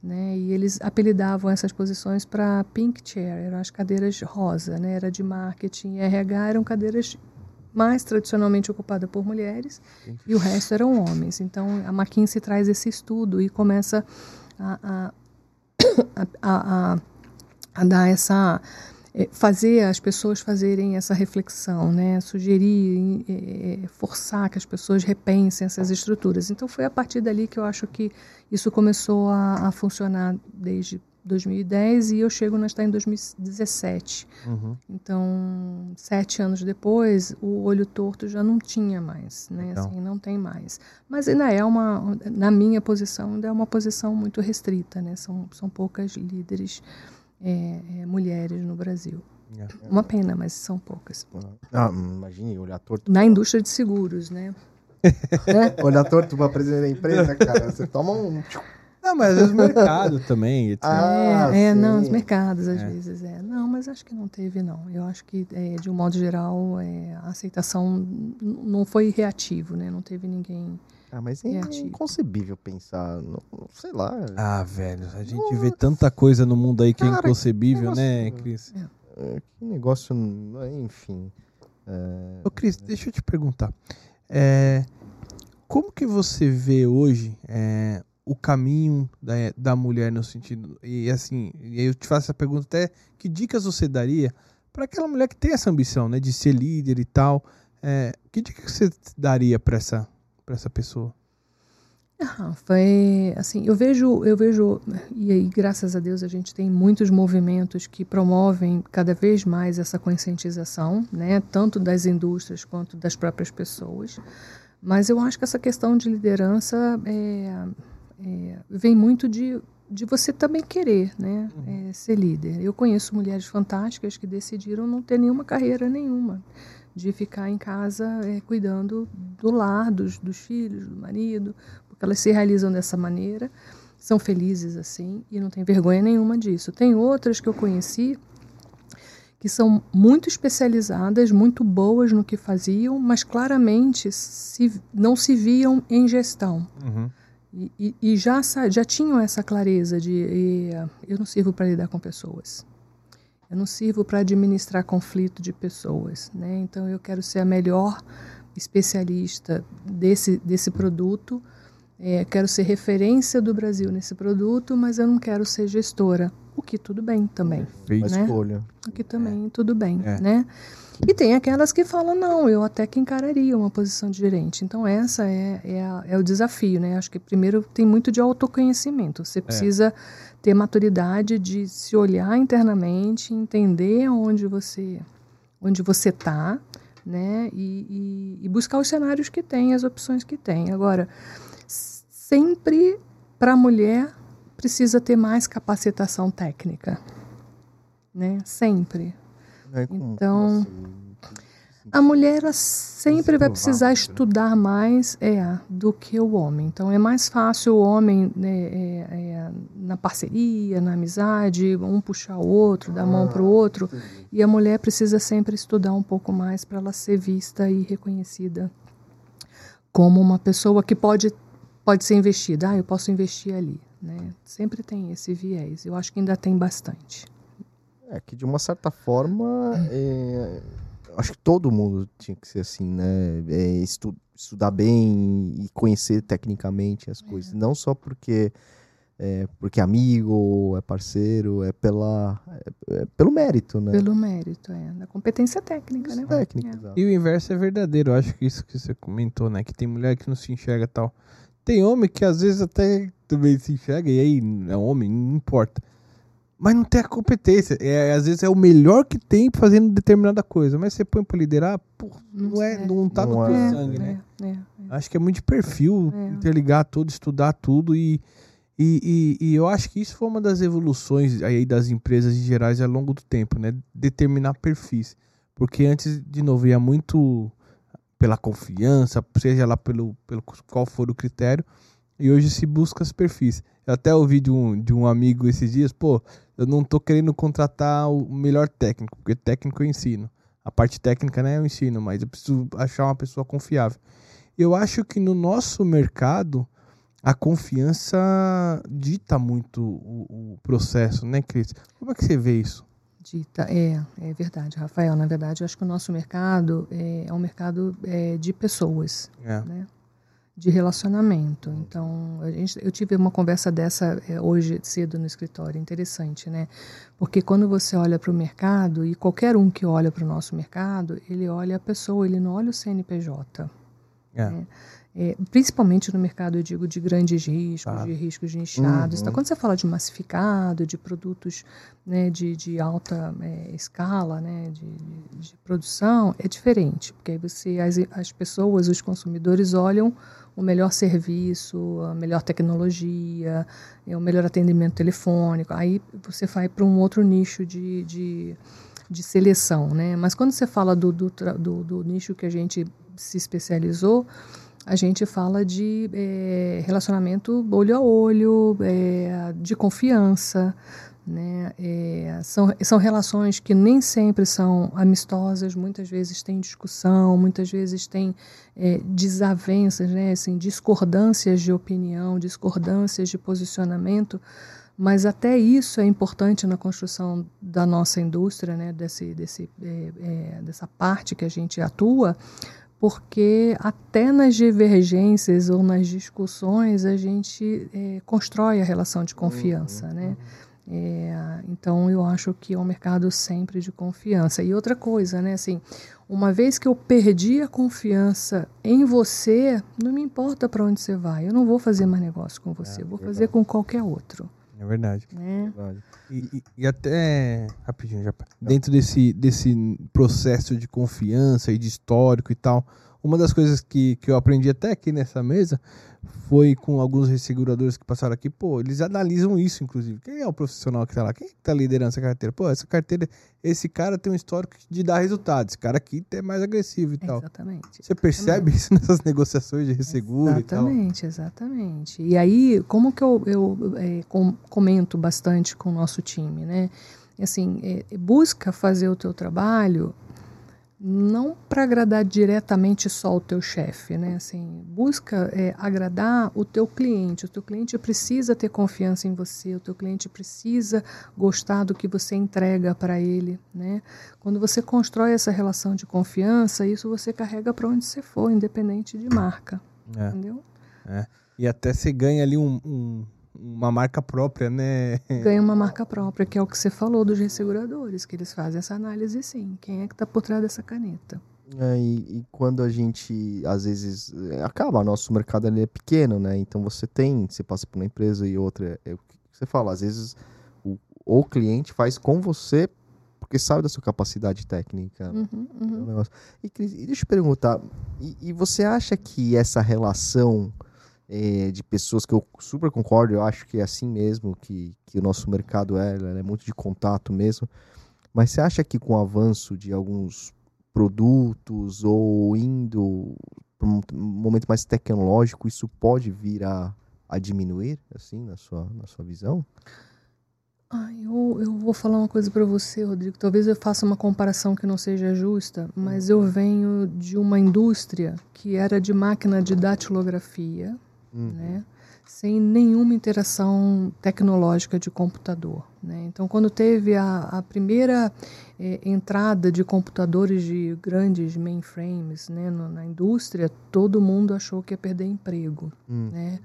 Né? E eles apelidavam essas posições para pink chair, eram as cadeiras rosa, né? era de marketing e RH, eram cadeiras mais tradicionalmente ocupadas por mulheres e o resto eram homens. Então a McKinsey traz esse estudo e começa a, a, a, a, dar essa é, fazer as pessoas fazerem essa reflexão, né? sugerir, é, forçar que as pessoas repensem essas estruturas. Então foi a partir dali que eu acho que isso começou a, a funcionar desde 2010 e eu chego na em 2017. Uhum. Então, sete anos depois, o olho torto já não tinha mais, né? Então. Assim, não tem mais. Mas ainda é uma, na minha posição, ainda é uma posição muito restrita, né? São, são poucas líderes é, é, mulheres no Brasil. É. Uma pena, mas são poucas. Ah, imagine, olhar torto. Na indústria de seguros, né? né? Olhar torto para presidente da empresa, cara, você toma um não, mas às vezes o mercado também. Etc. Ah, é, é não, os mercados às é. vezes é. Não, mas acho que não teve, não. Eu acho que, é, de um modo geral, é, a aceitação não foi reativo, né? Não teve ninguém. Ah, mas é reativo. inconcebível pensar, não, sei lá. Ah, velho, a gente Nossa. vê tanta coisa no mundo aí que é Cara, é inconcebível, que né, Cris? É. que negócio, enfim. Ô, Cris, deixa eu te perguntar. como que você vê hoje o caminho da, da mulher no sentido. E assim, eu te faço essa pergunta até: que dicas você daria para aquela mulher que tem essa ambição, né, de ser líder e tal? É, que dica você daria para essa, essa pessoa? Ah, foi assim, eu vejo, eu vejo, e aí, graças a Deus, a gente tem muitos movimentos que promovem cada vez mais essa conscientização, né, tanto das indústrias quanto das próprias pessoas. Mas eu acho que essa questão de liderança é, é, vem muito de, de você também querer né, uhum. é, ser líder. Eu conheço mulheres fantásticas que decidiram não ter nenhuma carreira nenhuma, de ficar em casa é, cuidando do lar, dos, dos filhos, do marido, porque elas se realizam dessa maneira, são felizes assim e não tem vergonha nenhuma disso. Tem outras que eu conheci que são muito especializadas, muito boas no que faziam, mas claramente se, não se viam em gestão. Uhum. E, e, já, já tinham essa clareza de e, eu não sirvo para lidar com pessoas. Eu não sirvo para administrar conflito de pessoas. Né? Então eu quero ser a melhor especialista desse, desse produto. É, quero ser referência do Brasil nesse produto, mas eu não quero ser gestora. O que tudo bem também. Fez né? escolha. O que também é. tudo bem, é. né? E tem aquelas que falam, não, eu até que encararia uma posição de gerente. Então, essa é, é, a, é o desafio, né? Acho que primeiro tem muito de autoconhecimento. Você é. precisa ter maturidade de se olhar internamente, entender onde você onde você está, né? E, e, e buscar os cenários que tem, as opções que tem. Agora, sempre para a mulher precisa ter mais capacitação técnica, né? Sempre. É, então, a mulher sempre vai precisar estudar mais é, do que o homem. Então, é mais fácil o homem né, é, é, na parceria, na amizade, um puxar o outro, dar a mão para o outro. E a mulher precisa sempre estudar um pouco mais para ela ser vista e reconhecida como uma pessoa que pode, pode ser investida. Ah, eu posso investir ali. Né? Sempre tem esse viés. Eu acho que ainda tem bastante. É que de uma certa forma, é, acho que todo mundo tinha que ser assim, né? É, estu, estudar bem e conhecer tecnicamente as coisas, é. não só porque é, porque é amigo, é parceiro, é pela é, é pelo mérito, né? Pelo mérito, é, da competência técnica, né? Técnica, é. E o inverso é verdadeiro, eu acho que isso que você comentou, né? Que tem mulher que não se enxerga tal. Tem homem que às vezes até também se enxerga, e aí é homem, não importa mas não tem a competência. É, às vezes é o melhor que tem fazendo determinada coisa. Mas você põe para liderar, pô, não, é, não tá não no teu é, sangue, né? É, é, Acho que é muito de perfil é. interligar tudo, estudar tudo e, e, e, e, eu acho que isso foi uma das evoluções aí das empresas em gerais ao longo do tempo, né? Determinar perfis. Porque antes, de novo, ia muito pela confiança, seja lá pelo, pelo qual for o critério, e hoje se busca os perfis. Eu até ouvi de um, de um amigo esses dias, pô, eu não tô querendo contratar o melhor técnico, porque técnico eu ensino. A parte técnica, né, eu ensino, mas eu preciso achar uma pessoa confiável. Eu acho que no nosso mercado, a confiança dita muito o, o processo, né, Cris? Como é que você vê isso? Dita, é, é verdade, Rafael. Na verdade, eu acho que o nosso mercado é, é um mercado é, de pessoas, é. né? De relacionamento. Então, a gente, eu tive uma conversa dessa é, hoje cedo no escritório, interessante, né? Porque quando você olha para o mercado, e qualquer um que olha para o nosso mercado, ele olha a pessoa, ele não olha o CNPJ. É. Né? É, principalmente no mercado, eu digo, de grandes riscos, Claro. de riscos nichados. Uhum. Então, quando você fala de massificado, de produtos né, de, de alta é, escala, né, de, de produção, é diferente, porque aí você, as, as pessoas, os consumidores olham o melhor serviço, a melhor tecnologia, é, o melhor atendimento telefônico. Aí você vai para um outro nicho de, de, de seleção, né? Mas quando você fala do, do, do, do nicho que a gente se especializou, a gente fala de eh, relacionamento olho a olho, eh, de confiança, né? Eh, são, são relações que nem sempre são amistosas, muitas vezes tem discussão, muitas vezes tem desavenças, né? assim, discordâncias de opinião, discordâncias de posicionamento, mas até isso é importante na construção da nossa indústria, né? desse, desse, dessa parte que a gente atua, porque até nas divergências ou nas discussões a gente eh, constrói a relação de confiança, né? É, então eu acho que é um mercado sempre de confiança. E outra coisa, né? Assim, uma vez que eu perdi a confiança em você, não me importa para onde você vai. Eu não vou fazer mais negócio com você. É, eu vou verdade. fazer com qualquer outro, É verdade. né? Verdade. E, e- até, rapidinho, já, dentro desse, desse processo de confiança e de histórico e tal, uma das coisas que, que eu aprendi até aqui nessa mesa foi com alguns resseguradores que passaram aqui, pô, eles analisam isso, inclusive. Quem é o profissional que tá lá? Quem que tá liderando essa carteira? Pô, essa carteira, esse cara tem um histórico de dar resultado, esse cara aqui é mais agressivo e tal. Exatamente. Você percebe isso nessas negociações de resseguro e tal? Exatamente, exatamente. E aí, como que eu, eu é, com- comento bastante com o nosso time, né? Assim, é, busca fazer o teu trabalho não para agradar diretamente só o teu chefe, né? Assim, busca é, agradar o teu cliente. O teu cliente precisa ter confiança em você. O teu cliente precisa gostar do que você entrega para ele, né? Quando você constrói essa relação de confiança, isso você carrega para onde você for, independente de marca, É. entendeu? E até você ganha ali um- um- uma marca própria, né? Ganha uma marca própria, que é o que você falou dos resseguradores, que eles fazem essa análise sim. Quem é que está por trás dessa caneta? É, e, e quando a gente, às vezes, é, acaba, nosso mercado ele é pequeno, né? Então você tem, você passa por uma empresa e outra, é o que você fala, às vezes o, o cliente faz com você porque sabe da sua capacidade técnica. né? Uhum, É um uhum. negócio. E, Cris, e deixa eu perguntar, e, e você acha que essa relação eh, de pessoas que eu super concordo, eu acho que é assim mesmo, que, que o nosso mercado é, é muito de contato mesmo, mas você acha que com o avanço de alguns produtos ou indo para um momento mais tecnológico, isso pode vir a, a diminuir, assim, na sua, na sua visão? Ah, eu, eu vou falar uma coisa para você, Rodrigo. Talvez eu faça uma comparação que não seja justa, mas eu venho de uma indústria que era de máquina de datilografia, Hum. né? sem nenhuma interação tecnológica de computador. Né? Então, quando teve a, a primeira eh, entrada de computadores de grandes mainframes né, no- na indústria, todo mundo achou que ia perder emprego. Hum. Né?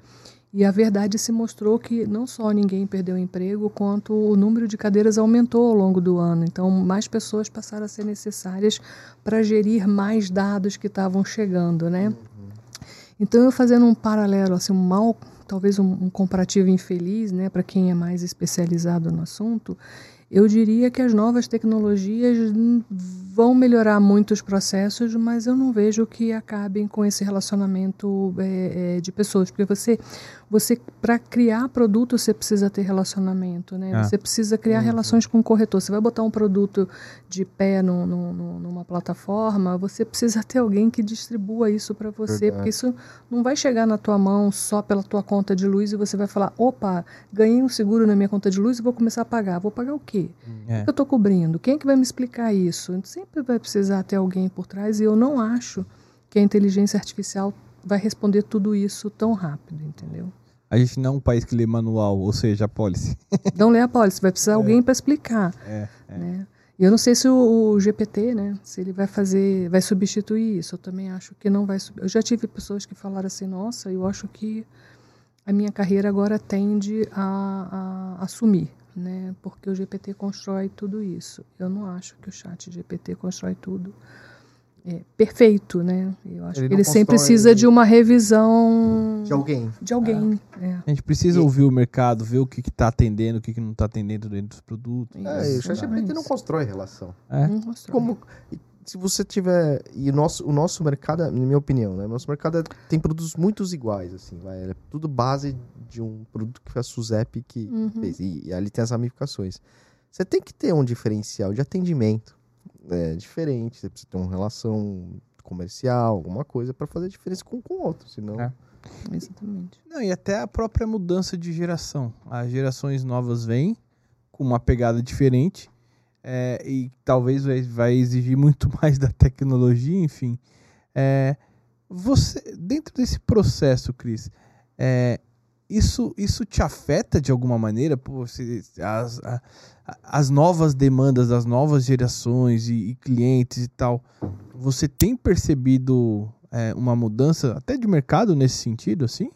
E a verdade se mostrou que não só ninguém perdeu emprego, quanto o número de cadeiras aumentou ao longo do ano. Então, mais pessoas passaram a ser necessárias para gerir mais dados que estavam chegando, né? Então, eu fazendo um paralelo, assim, um mal, talvez um, um comparativo infeliz, né, para quem é mais especializado no assunto, eu diria que as novas tecnologias vão melhorar muito os processos, mas eu não vejo que acabem com esse relacionamento é, é, de pessoas, porque você, você para criar produto você precisa ter relacionamento, né? Ah. Você precisa criar relações com o corretor. Você vai botar um produto de pé no, no- no- numa plataforma, você precisa ter alguém que distribua isso para você, Verdade. porque isso não vai chegar na tua mão só pela tua conta de luz e você vai falar, opa, ganhei um seguro na minha conta de luz e vou começar a pagar. Vou pagar o quê? É. O que eu estou cobrindo? Quem é que vai me explicar isso? Sempre vai precisar ter alguém por trás e eu não acho que a inteligência artificial vai responder tudo isso tão rápido, entendeu? A gente não é um país que lê manual, ou seja, a policy. Não lê a pólice, vai precisar alguém para explicar. É, é. Né? Eu não sei se o, o, GPT, né, se ele vai fazer, vai substituir isso. Eu também acho que não vai. Eu já tive pessoas que falaram assim, nossa, eu acho que a minha carreira agora tende a, a assumir, né, porque o GPT constrói tudo isso. Eu não acho que o Chat GPT constrói tudo é, perfeito, né? Eu acho ele que ele sempre precisa de uma revisão de alguém. De alguém. É. É. A gente precisa e... ouvir o mercado, ver o que está atendendo, o que, que não está atendendo dentro dos produtos. É, o ChatGPT não constrói relação. É? Não constrói. Como, se você tiver e o nosso, o nosso mercado, na minha opinião, né? O nosso mercado é, tem produtos muito iguais, assim, vai, é tudo base de um produto que foi a Suzep que uhum. fez e, e ali tem as ramificações. Você tem que ter um diferencial de atendimento é, diferente, você precisa ter uma relação comercial, alguma coisa para fazer diferença com o outro, senão... É. Exatamente. Não, e até a própria mudança de geração. As gerações novas vêm com uma pegada diferente é, e talvez vai, exigir muito mais da tecnologia, enfim. É, você, dentro desse processo, Cris, é, isso, isso te afeta de alguma maneira? Pô, se, as, a, as novas demandas das novas gerações e, e clientes e tal, você tem percebido é, uma mudança até de mercado nesse sentido, assim?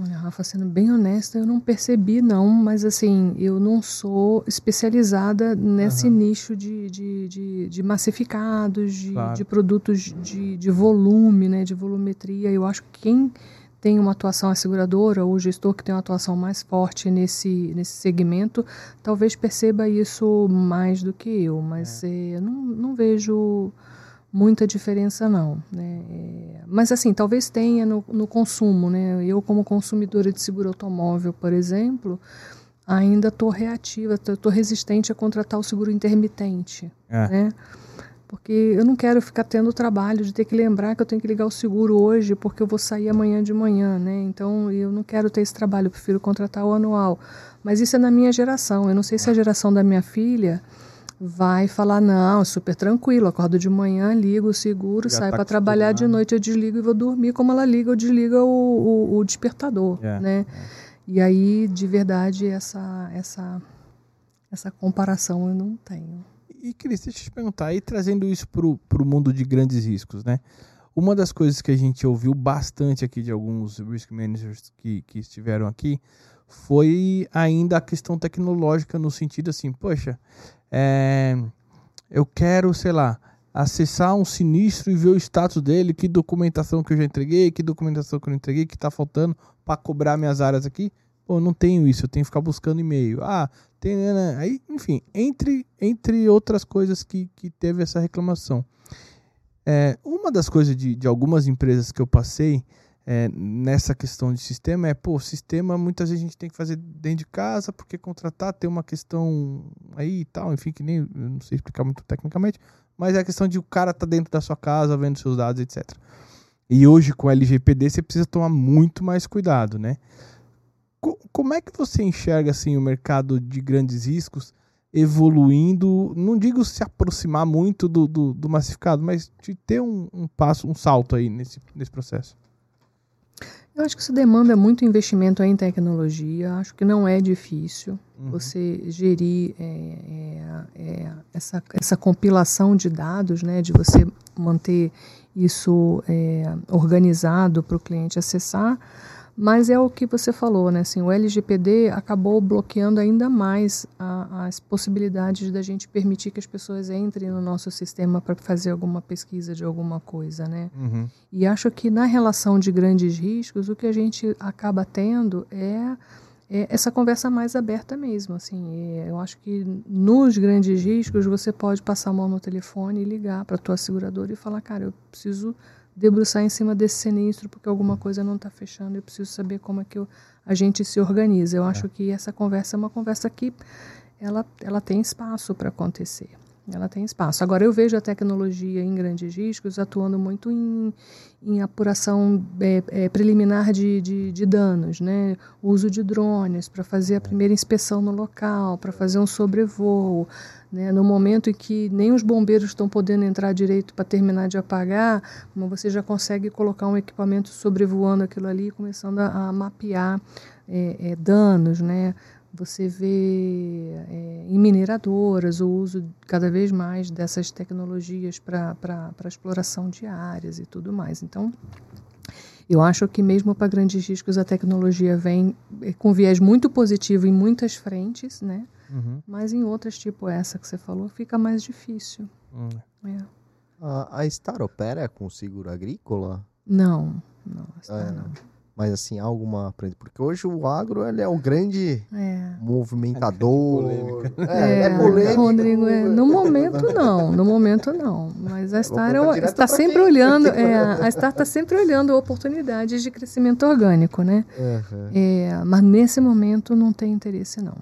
Olha, Rafa, sendo bem honesta, eu não percebi, não, mas assim, eu não sou especializada nesse uhum. nicho de, de, de, de massificados, de, claro. de produtos de, de volume, né, de volumetria. Eu acho que quem tem uma atuação asseguradora ou o gestor que tem uma atuação mais forte nesse, nesse segmento, talvez perceba isso mais do que eu, mas é. É, não, não vejo muita diferença não. Né? É, mas assim, talvez tenha no, no consumo. Né? Eu, como consumidora de seguro automóvel, por exemplo, ainda estou reativa, estou resistente a contratar o seguro intermitente. É. Né? Porque eu não quero ficar tendo o trabalho de ter que lembrar que eu tenho que ligar o seguro hoje porque eu vou sair amanhã de manhã, né? Então eu não quero ter esse trabalho, eu prefiro contratar o anual. Mas isso é na minha geração. Eu não sei se a geração da minha filha vai falar não, super tranquilo, acordo de manhã, ligo o seguro, Já saio tá para trabalhar de noite, eu desligo e vou dormir como ela liga ou desliga o, o, o despertador, é, né? É. E aí, de verdade, essa essa essa comparação eu não tenho e Cris, deixa eu te perguntar, aí trazendo isso para o mundo de grandes riscos, né? Uma das coisas que a gente ouviu bastante aqui de alguns risk managers que, que estiveram aqui foi ainda a questão tecnológica no sentido assim, poxa, é, eu quero, sei lá, acessar um sinistro e ver o status dele, que documentação que eu já entreguei, que documentação que eu não entreguei, que está faltando para cobrar minhas áreas aqui. Pô, não tenho isso, eu tenho que ficar buscando e-mail. Ah, tem, né, né? Aí, enfim, entre, entre outras coisas que, que teve essa reclamação. É, uma das coisas de, de algumas empresas que eu passei é, nessa questão de sistema é, pô, sistema muitas vezes a gente tem que fazer dentro de casa, porque contratar tem uma questão aí e tal, enfim, que nem, não sei explicar muito tecnicamente, mas é a questão de o cara tá dentro da sua casa, vendo seus dados, etc. E hoje com o LGPD você precisa tomar muito mais cuidado, né? como é que você enxerga assim o mercado de grandes riscos evoluindo? Não digo se aproximar muito do, do, do massificado, mas de ter um, um, passo, um salto aí nesse, nesse processo. Eu acho que isso demanda muito investimento em tecnologia. Acho que não é difícil uhum. você gerir é, é, é, essa, essa compilação de dados, né, de você manter isso é, organizado para o cliente acessar. Mas é o que você falou, né? Assim, o LGPD acabou bloqueando ainda mais a, as possibilidades da gente permitir que as pessoas entrem no nosso sistema para fazer alguma pesquisa de alguma coisa, né? Uhum. E acho que na relação de grandes riscos, o que a gente acaba tendo é, é essa conversa mais aberta mesmo. Assim, é, eu acho que nos grandes riscos você pode passar a mão no telefone e ligar para a tua seguradora e falar, cara, eu preciso debruçar em cima desse sinistro porque alguma coisa não está fechando. Eu preciso saber como é que eu, a gente se organiza. Eu acho é. que essa conversa é uma conversa que ela, ela tem espaço para acontecer. Ela tem espaço. Agora, eu vejo a tecnologia em grandes riscos atuando muito em, em apuração é, é, preliminar de, de, de, danos, né? O uso de drones para fazer a primeira inspeção no local, para fazer um sobrevoo. Né? No momento em que nem os bombeiros estão podendo entrar direito para terminar de apagar, você já consegue colocar um equipamento sobrevoando aquilo ali, começando a, a mapear é, é danos, né? Você vê é, em mineradoras o uso cada vez mais dessas tecnologias para exploração de áreas e tudo mais. Então, eu acho que mesmo para grandes riscos a tecnologia vem é, com viés muito positivo em muitas frentes, né? Uhum. Mas em outras, tipo essa que você falou, fica mais difícil. Hum. É. A, a Star opera com seguro agrícola? Não, não, está É. não. Mas assim, há alguma. Porque hoje o agro ele é o grande É. movimentador. Polêmica. É, é polêmico. Rodrigo, é, no momento não, no momento não. Mas a Star direto está sempre quem? olhando, é, a Star está sempre olhando oportunidades de crescimento orgânico, né? É, mas nesse momento não tem interesse não.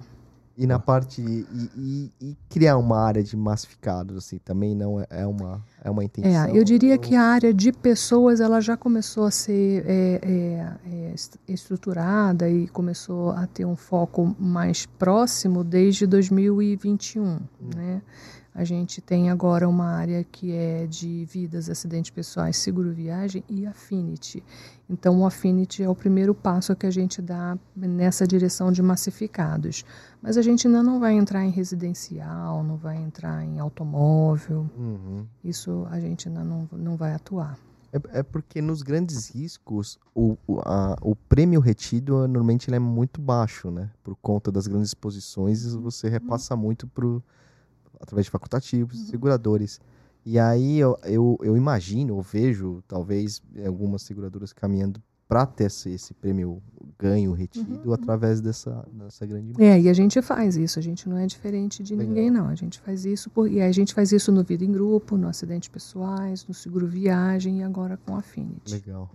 E na parte. E, e- e criar uma área de massificados, assim, também não é, é uma, é uma intenção. É, eu diria que a área de pessoas ela já começou a ser é, é, é, est- estruturada e começou a ter um foco mais próximo desde 2021, né? A gente tem agora uma área que é de vidas, acidentes pessoais, seguro viagem e affinity. Então, o affinity é o primeiro passo que a gente dá nessa direção de massificados. Mas a gente ainda não vai entrar em residencial, não vai entrar em automóvel. Uhum. Isso a gente ainda não, não vai atuar. É, é porque nos grandes riscos, o, o, a- o prêmio retido normalmente ele é muito baixo, né? Por conta das grandes exposições, você repassa muito pro, através de facultativos, seguradores. E aí eu, eu, eu imagino, ou vejo, talvez, algumas seguradoras caminhando para ter esse, esse prêmio ganho retido através dessa, dessa grande. É, e a gente faz isso, a gente não é diferente de Legal. ninguém, não. A gente faz isso por, e a gente faz isso no vida em grupo, no acidentes pessoais, no seguro viagem e agora com a Affinity. Legal.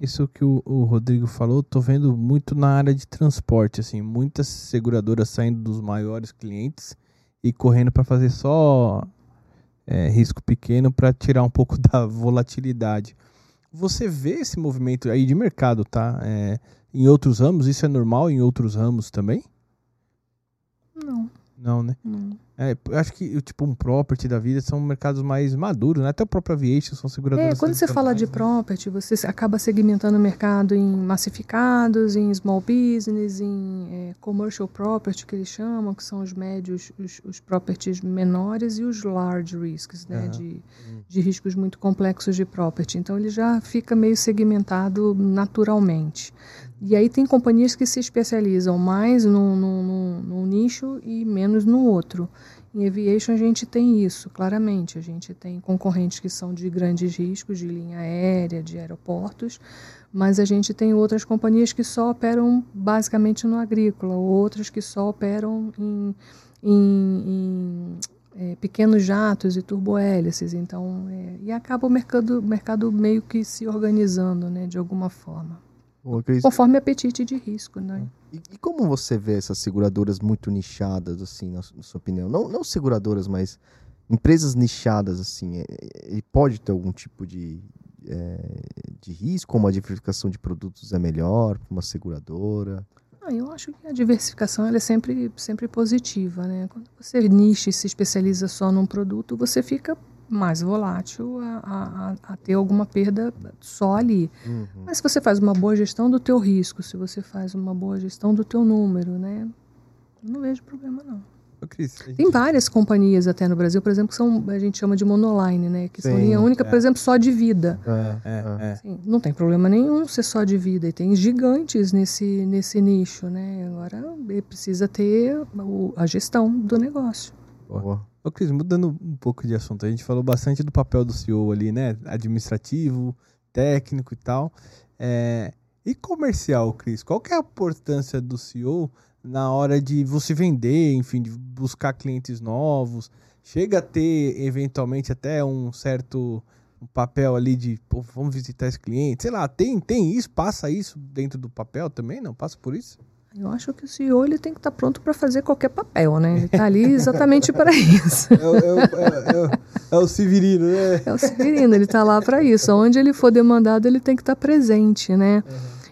Isso que o, o Rodrigo falou, tô vendo muito na área de transporte, assim, muitas seguradoras saindo dos maiores clientes e correndo para fazer só é, risco pequeno para tirar um pouco da volatilidade. Você vê esse movimento aí de mercado, tá? É, em outros ramos, isso é normal em outros ramos também? Não, Não, né? não. É, eu acho que tipo um property da vida são mercados mais maduros, né? Até o próprio aviation são seguradoras. É, quando você fala de tradicionais, né? property, você acaba segmentando o mercado em massificados, em small business, em é, commercial property, que eles chamam, que são os médios, os, os properties menores e os large risks, né, Aham. de, de riscos muito complexos de property. Então, ele já fica meio segmentado naturalmente. E aí tem companhias que se especializam mais num, num- num- num nicho e menos no outro. Em aviation a gente tem isso, claramente. A gente tem concorrentes que são de grandes riscos, de linha aérea, de aeroportos, mas a gente tem outras companhias que só operam basicamente no agrícola, ou outras que só operam em, em- em, eh, pequenos jatos e turbohélices. Então, eh, e acaba o mercado, mercado meio que se organizando, né, de alguma forma. Ô, Cris, Conforme apetite de risco, né? E, e como você vê essas seguradoras muito nichadas, assim, na, na sua opinião? Não, não seguradoras, mas empresas nichadas, assim, é- é- e pode ter algum tipo de, é, de risco, como a diversificação de produtos é melhor para uma seguradora? Ah, eu acho que a diversificação ela é sempre, sempre positiva, né? Quando você nicha e se especializa só num produto, você fica mais volátil a, a- a- ter alguma perda só ali. Uhum. Mas se você faz uma boa gestão do teu risco, se você faz uma boa gestão do teu número, né? eu Não vejo problema, não. Ô, Cris, gente- Tem várias companhias até no Brasil, por exemplo, que são, a gente chama de monoline, né? Que são Sim, linha única, é. por exemplo, só de vida. É, É, é. Sim, não tem problema nenhum ser só de vida. E tem gigantes nesse, nesse nicho, né? Agora ele precisa ter o- a gestão do negócio. Boa. Ô, Cris, mudando um pouco de assunto, a gente falou bastante do papel do CEO ali, né? Administrativo, técnico e tal. É, E comercial, Cris? Qual que é a importância do CEO na hora de você vender, enfim, de buscar clientes novos? Chega a ter, eventualmente, até um certo papel ali de, vamos visitar esse cliente. Sei lá, tem, tem isso? Passa isso dentro do papel também? Não? Passa por isso? Eu acho que o CEO ele tem que estar pronto para fazer qualquer papel, né? Ele está ali exatamente para isso. É, o- é é o- é o Severino, né? É o Severino, ele está lá para isso. Onde ele for demandado, ele tem que estar presente, né?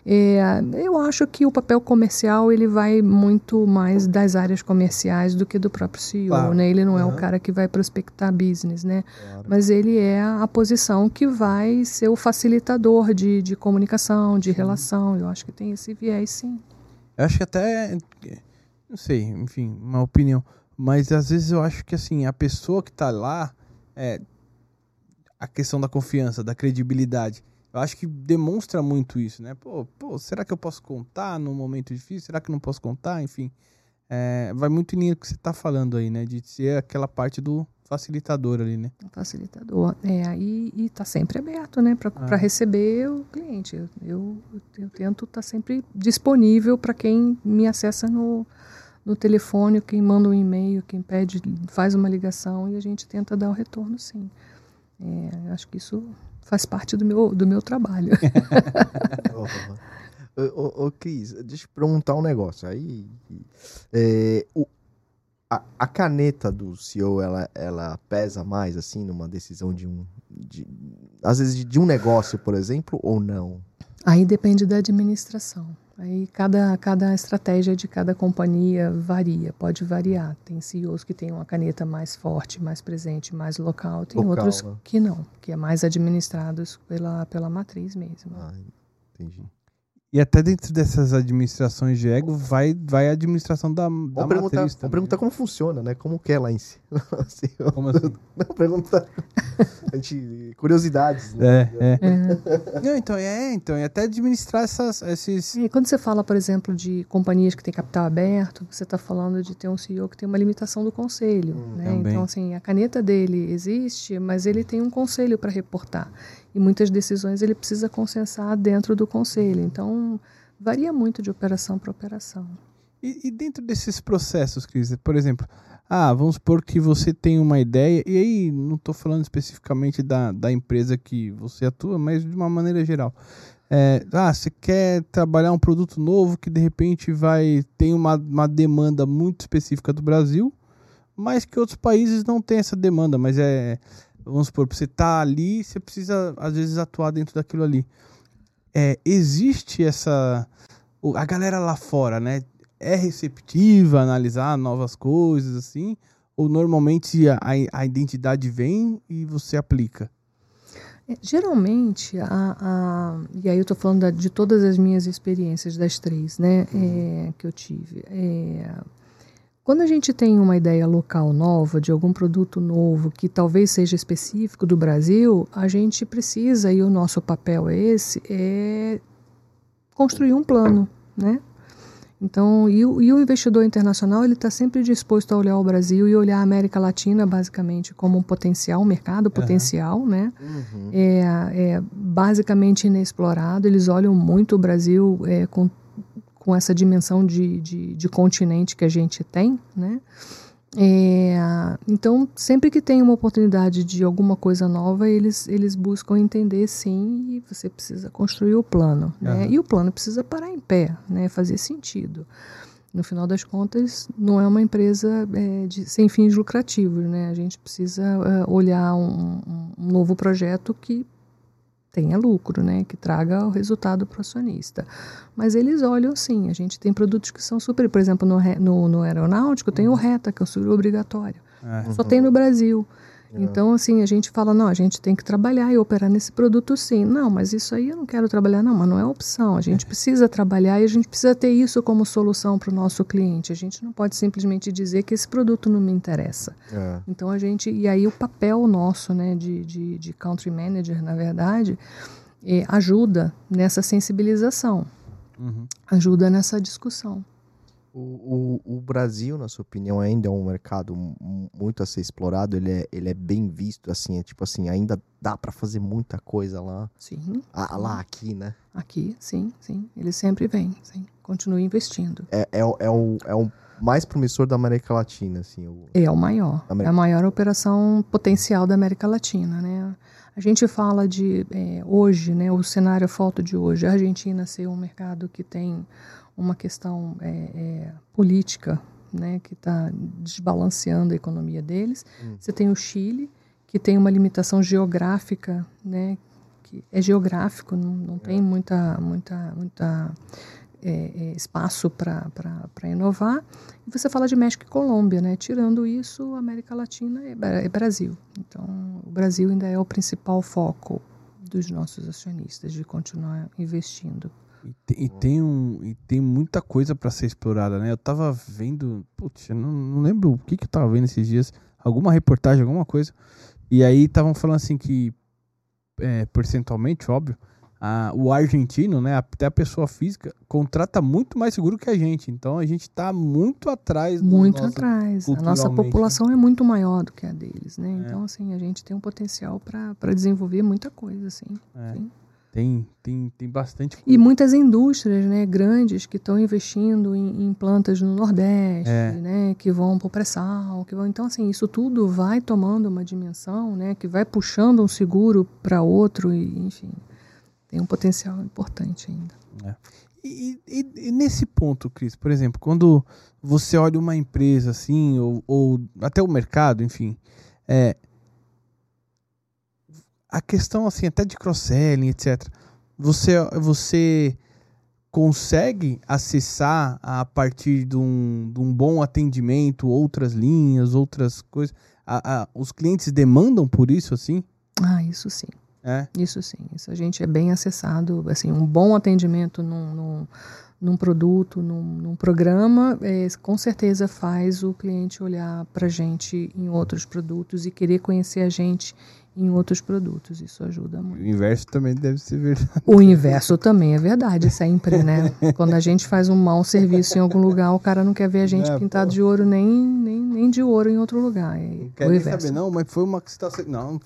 É, eu acho que o papel comercial ele vai muito mais das áreas comerciais do que do próprio CEO, Claro. né? Ele não é o Aham. cara que vai prospectar business, né? Claro. Mas ele é a posição que vai ser o facilitador de, de comunicação, de relação. Eu acho que tem esse viés, sim. Eu acho que até Não sei, enfim, uma opinião. Mas às vezes eu acho que assim, a pessoa que tá lá, é, a questão da confiança, da credibilidade. Eu acho que demonstra muito isso, né? Pô, pô será que eu posso contar num momento difícil? Será que não posso contar? Enfim, é, vai muito em linha com o que você está falando aí, né? De ser aquela parte do facilitador ali, né? Facilitador. É, e, e tá sempre aberto, né? Para ah. receber o cliente. Eu, eu, eu tento estar tá sempre disponível para quem me acessa no, no telefone, quem manda um e-mail, quem pede, faz uma ligação e a gente tenta dar o retorno, sim. É, acho que isso faz parte do meu, do meu trabalho. ô, ô, Cris, deixa eu perguntar um negócio. Aí, é, o, a, a, caneta do CEO, ela, ela pesa mais, assim, numa decisão de um... De, às vezes de, de um negócio, por exemplo, ou não? Aí depende da administração. Aí cada, cada estratégia de cada companhia varia, pode variar. Tem CEOs que têm uma caneta mais forte, mais presente, mais local, tem local, outros né? que não, que é mais administrados pela, pela matriz mesmo. Ah, entendi. E até dentro dessas administrações de ego, vai, vai a administração da, vamos da perguntar, matriz Vamos perguntar como funciona, né? Como que é lá em si. assim, como assim? Não, pergunta... a gente, curiosidades, né? É, é. Não, então, é, então, e até administrar essas, esses... E quando você fala, por exemplo, de companhias que têm capital aberto, você está falando de ter um CEO que tem uma limitação do conselho, hum, né? Então, assim, a caneta dele existe, mas ele tem um conselho para reportar e muitas decisões ele precisa consensar dentro do conselho. Então, varia muito de operação para operação. E, e, dentro desses processos, Cris, por exemplo, ah, vamos supor que você tem uma ideia, e aí não estou falando especificamente da, da empresa que você atua, mas de uma maneira geral. É, ah, você quer trabalhar um produto novo que de repente vai ter uma, uma demanda muito específica do Brasil, mas que outros países não têm essa demanda, mas é vamos supor, você tá ali, você precisa às vezes atuar dentro daquilo ali. É, existe essa a galera lá fora, né? É receptiva a analisar novas coisas assim, ou normalmente a, a identidade vem e você aplica? É, geralmente, a, a, e aí eu estou falando da, de todas as minhas experiências, das três né, uhum. é, que eu tive. É, quando a gente tem uma ideia local nova, de algum produto novo, que talvez seja específico do Brasil, a gente precisa, e o nosso papel é esse, é construir um plano, né? Então, e o, e o investidor internacional, ele está sempre disposto a olhar o Brasil e olhar a América Latina, basicamente, como um potencial, um mercado potencial, uhum. né? Uhum. É, é basicamente inexplorado. Eles olham muito o Brasil é, com com essa dimensão de, de, de continente que a gente tem, né? É, então, sempre que tem uma oportunidade de alguma coisa nova, eles, eles buscam entender sim e você precisa construir o plano. Né? Uhum. E o plano precisa parar em pé, né? fazer sentido. No final das contas, não é uma empresa é, de, sem fins lucrativos. Né? A gente precisa é, olhar um, um novo projeto que tenha lucro, né, que traga o resultado para o acionista. Mas eles olham sim, a gente tem produtos que são super, por exemplo, no, no, no aeronáutico tem o RETA, que é o seguro obrigatório. É. Só tem no Brasil. É. Então, assim, a gente fala, não, a gente tem que trabalhar e operar nesse produto sim. Não, mas isso aí eu não quero trabalhar, não, mas não é opção. A gente precisa trabalhar e a gente precisa ter isso como solução para o nosso cliente. A gente não pode simplesmente dizer que esse produto não me interessa. É. Então, a gente, e aí o papel nosso, né, de, de, de country manager, na verdade, é, ajuda nessa sensibilização, uhum. ajuda nessa discussão. O, o, o, Brasil, na sua opinião, ainda é um mercado muito a ser explorado. Ele é, ele é bem visto, assim, é tipo assim, ainda dá para fazer muita coisa lá. Sim. Ah, lá, aqui, né? Aqui, sim, sim. Ele sempre vem, sim. Continue investindo. É, é, é, o, é o mais promissor da América Latina, assim. O... É o maior. América... É a maior operação potencial da América Latina, né? A gente fala de é, hoje, né? O cenário foto de hoje, a Argentina ser um mercado que tem uma questão é, é, política né, que está desbalanceando a economia deles. Hum. Você tem o Chile, que tem uma limitação geográfica, né, que é geográfico, não, não é. tem muita, muita, muita é, é espaço para inovar. E você fala de México e Colômbia, né? Tirando isso, América Latina é, é Brasil. Então, o Brasil ainda é o principal foco dos nossos acionistas de continuar investindo. E tem, e tem um, e tem muita coisa para ser explorada, né? Eu tava vendo, putz, eu não, não lembro o que que eu tava vendo esses dias, alguma reportagem, alguma coisa. E aí estavam falando assim que, é, percentualmente, óbvio, a, o argentino, né, até a pessoa física, contrata muito mais seguro que a gente. Então a gente está muito atrás. do Muito nosso- atrás. A nossa culturalmente, população é muito maior do que a deles, né? É. Então, assim, a gente tem um potencial para desenvolver muita coisa, assim. É. Sim. Tem, tem, tem bastante coisa. E muitas indústrias, né, grandes que estão investindo em, em plantas no Nordeste, É. né, que vão para o pré-sal, que vão. Então, assim, isso tudo vai tomando uma dimensão, né, que vai puxando um seguro para outro e, enfim, tem um potencial importante ainda. E, e- e nesse ponto, Cris, por exemplo, quando você olha uma empresa assim, ou, ou até o mercado, enfim, é, a questão assim, até de cross-selling, etc. Você, você consegue acessar a partir de um, de um bom atendimento outras linhas, outras coisas? A- a- os clientes demandam por isso, assim? Ah, isso sim. É. Isso sim, isso a gente é bem acessado, assim, um bom atendimento num, num, num produto, num, num programa, é, com certeza faz o cliente olhar para a gente em outros produtos e querer conhecer a gente em outros produtos, isso ajuda O muito. inverso também deve ser verdade. O inverso também é verdade, sempre, né? Quando a gente faz um mau serviço em algum lugar, o cara não quer ver a gente É, pintado pô. de ouro nem, nem, nem de ouro em outro lugar. É Não o quer nem inverso. saber, não, mas foi uma que você tá... se- Não,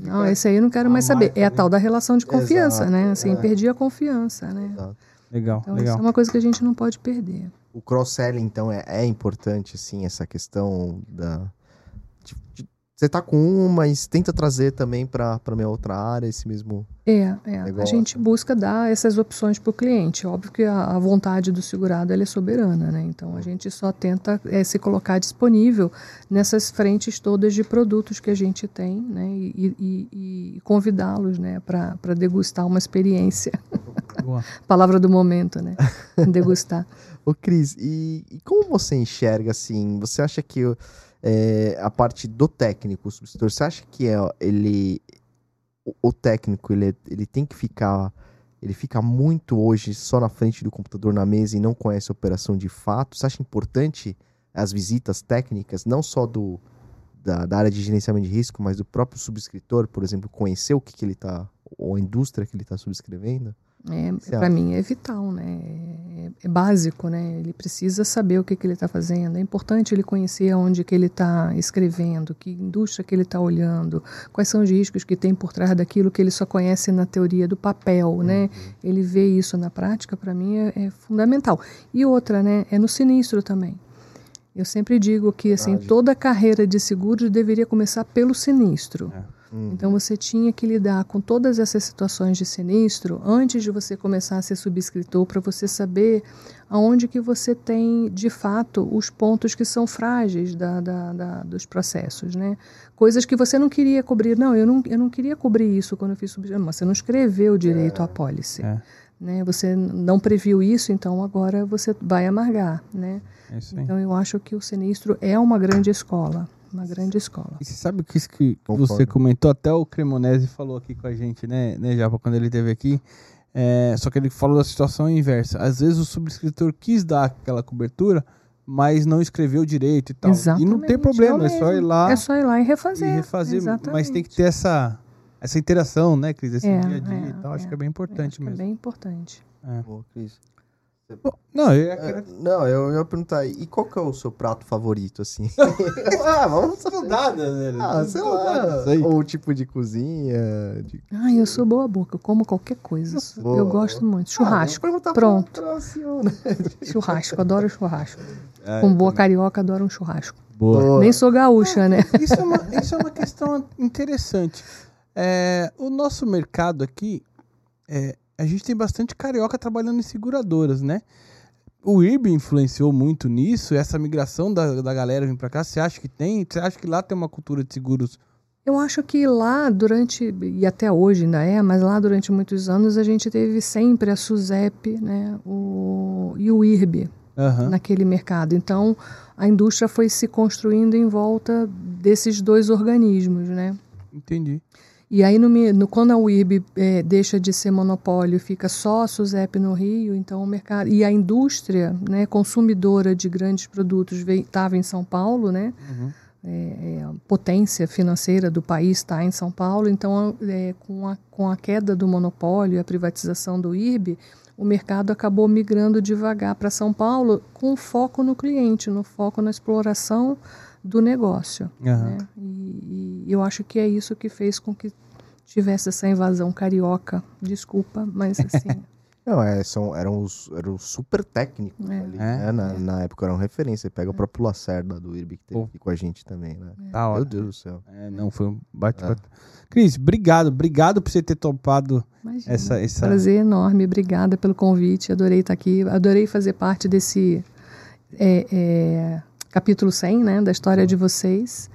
Não, esse aí eu não quero mais saber. marca, É a né? tal da relação de confiança, Exato, né? Assim, é. perdi a confiança, né? Exato. Legal, Então, isso legal. é uma coisa que a gente não pode perder. O cross-selling, então, é, é importante, assim, essa questão da. de- de- você tá com uma, mas tenta trazer também para a minha outra área esse mesmo. É, é. A Negócio. gente busca dar essas opções para o cliente. Óbvio que a, a vontade do segurado ela é soberana, né? Então a gente só tenta é, se colocar disponível nessas frentes todas de produtos que a gente tem, né? E, e- e convidá-los, né? Para degustar uma experiência. Boa. Palavra do momento, né? Degustar. Ô, Cris, e, e como você enxerga, assim, você acha que é, a parte do técnico, o substitutor, você acha que é, ele, o, o técnico, ele, ele tem que ficar, ele fica muito hoje só na frente do computador na mesa e não conhece a operação de fato? Você acha importante as visitas técnicas, não só do, da, da área de gerenciamento de risco, mas do próprio subscritor, por exemplo, conhecer o que, que ele está, ou a indústria que ele está subscrevendo? É, para mim é vital, né? É, é básico, né? Ele precisa saber o que, que ele está fazendo. É importante ele conhecer aonde que ele está escrevendo, que indústria que ele está olhando, quais são os riscos que tem por trás daquilo que ele só conhece na teoria do papel, né? Ele vê isso na prática, para mim é, é fundamental. E outra, né? É no sinistro também. Eu sempre digo que assim toda carreira de seguros deveria começar pelo sinistro. Hum, Então você tinha que lidar com todas essas situações de sinistro antes de você começar a ser subscritor para você saber aonde que você tem de fato os pontos que são frágeis da, da- da- dos processos, né? Coisas que você não queria cobrir. Não, eu não, eu não queria cobrir isso quando eu fiz subscrição. Mas você não escreveu direito à pólice. É. Né? Você não previu isso, então agora você vai amargar, né? É. Então eu acho que o sinistro é uma grande escola, uma grande escola. E você sabe que isso que Concordo. você comentou, até o Cremonese falou aqui com a gente, né, né Japa, quando ele esteve aqui. É, só que ele falou da situação inversa. Às vezes o subscritor quis dar aquela cobertura, mas não escreveu direito e tal. E não tem Exatamente, problema, é é só ir lá É só ir lá e e refazer. refazer. Mas Exatamente. tem que ter essa, essa interação, né, Cris? Esse É, dia a dia é, e tal. Acho é. que é bem importante acho mesmo. É bem importante. Ô, Cris. Não, eu ia querer... não, eu ia perguntar, e qual que é o seu prato favorito, assim? ah, vamos nada, né? Ah, sei lá. Ou tipo de cozinha. De... Ah, eu sou boa boca, eu como qualquer coisa. Boa. Eu gosto muito. Ah, Churrasco. perguntar Pronto. Senhora. Churrasco, adoro churrasco. É, Com boa carioca, adoro um churrasco. Boa. Boa. Nem sou gaúcha, né? Isso é uma, isso é uma questão interessante. É, o nosso mercado aqui, é, a gente tem bastante carioca trabalhando em seguradoras, né? O IRB influenciou muito nisso, essa migração da, da galera vir pra cá. Você acha que tem? Você acha que lá tem uma cultura de seguros? Eu acho que lá durante, e até hoje ainda é, mas lá durante muitos anos a gente teve sempre a SUSEP né, o, e o IRB Aham. naquele mercado. Então a indústria foi se construindo em volta desses dois organismos, né? Entendi. E aí, no, no- quando a UIRB eh, deixa de ser monopólio, fica só a SUSEP no Rio, então o mercado. E a indústria né, consumidora de grandes produtos estava em São Paulo, né? É, é, a potência financeira do país está em São Paulo, então é, com, a, com a queda do monopólio e a privatização do IRB, o mercado acabou migrando devagar para São Paulo com foco no cliente, no foco na exploração do negócio. Aham. né? E, e eu acho que é isso que fez com que tivesse essa invasão carioca. Desculpa, mas assim. Não, é, são, eram, os, eram os super técnicos É. ali, É, né? Na, é. na época eram referência. Pega o próprio Lacerda do IRB que teve aqui com a gente também, né? Hora. Meu Deus do céu. É, não, foi um bate-bate. Cris, obrigado. Obrigado por você ter topado imagina. essa. essa... Prazer enorme, obrigada pelo convite. Adorei estar aqui, adorei fazer parte desse é, é, capítulo 100, né, da história de vocês.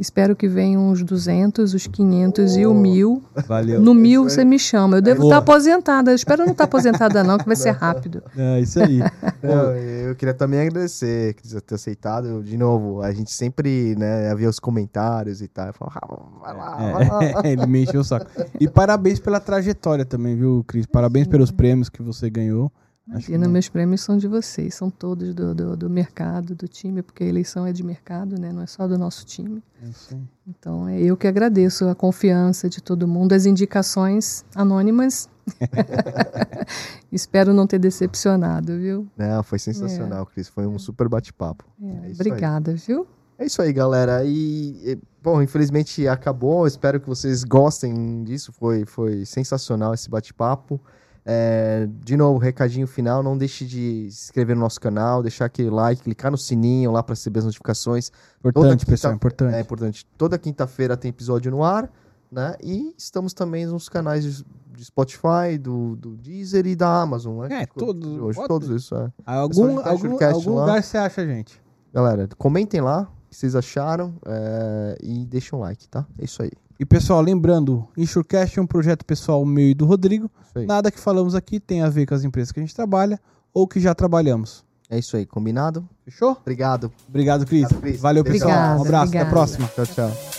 Espero que venham os 200, os 500 e o 1000. Valeu. No 1000 você me chama. Eu devo estar aposentada. Eu espero não estar aposentada, não, que vai ser rápido. É isso aí. Não, eu queria também agradecer, Cris, ter aceitado. De novo, a gente sempre, né, havia os comentários e tal. Eu falava, ah, vai lá, vai lá. É, ele me encheu o saco. E parabéns pela trajetória também, viu, Cris? Parabéns pelos prêmios que você ganhou. Imagina, meus prêmios são de vocês, são todos do, do, do mercado, do time, porque a eleição é de mercado, né? não é só do nosso time. é. Então, é eu que agradeço a confiança de todo mundo, as indicações anônimas. Espero não ter decepcionado, viu? Não, foi sensacional, Cris. Foi um super bate-papo. É, É isso aí. obrigada, viu? É isso aí, galera. E, e, bom, infelizmente acabou. Espero que vocês gostem disso. Foi, foi sensacional esse bate-papo. É, de novo, recadinho final. Não deixe de se inscrever no nosso canal, deixar aquele like, clicar no sininho lá para receber as notificações. Importante, quinta- pessoal, importante. É importante. Toda quinta-feira tem episódio no ar, né? E estamos também nos canais de, de Spotify, do, do Deezer e da Amazon, né? É, todos. Hoje, bota- todos isso, é. Algum, de algum, algum lá. lugar você acha, gente? Galera, comentem lá o que vocês acharam é, e deixem um like, tá? É isso aí. E pessoal, lembrando, Insurecast é um projeto pessoal meu e do Rodrigo. Nada que falamos aqui tem a ver com as empresas que a gente trabalha ou que já trabalhamos. É isso aí, combinado? Fechou? Obrigado. Obrigado, Cris. Obrigado, Cris. Valeu, pessoal. Obrigada, um abraço, até a próxima. Tchau, tchau.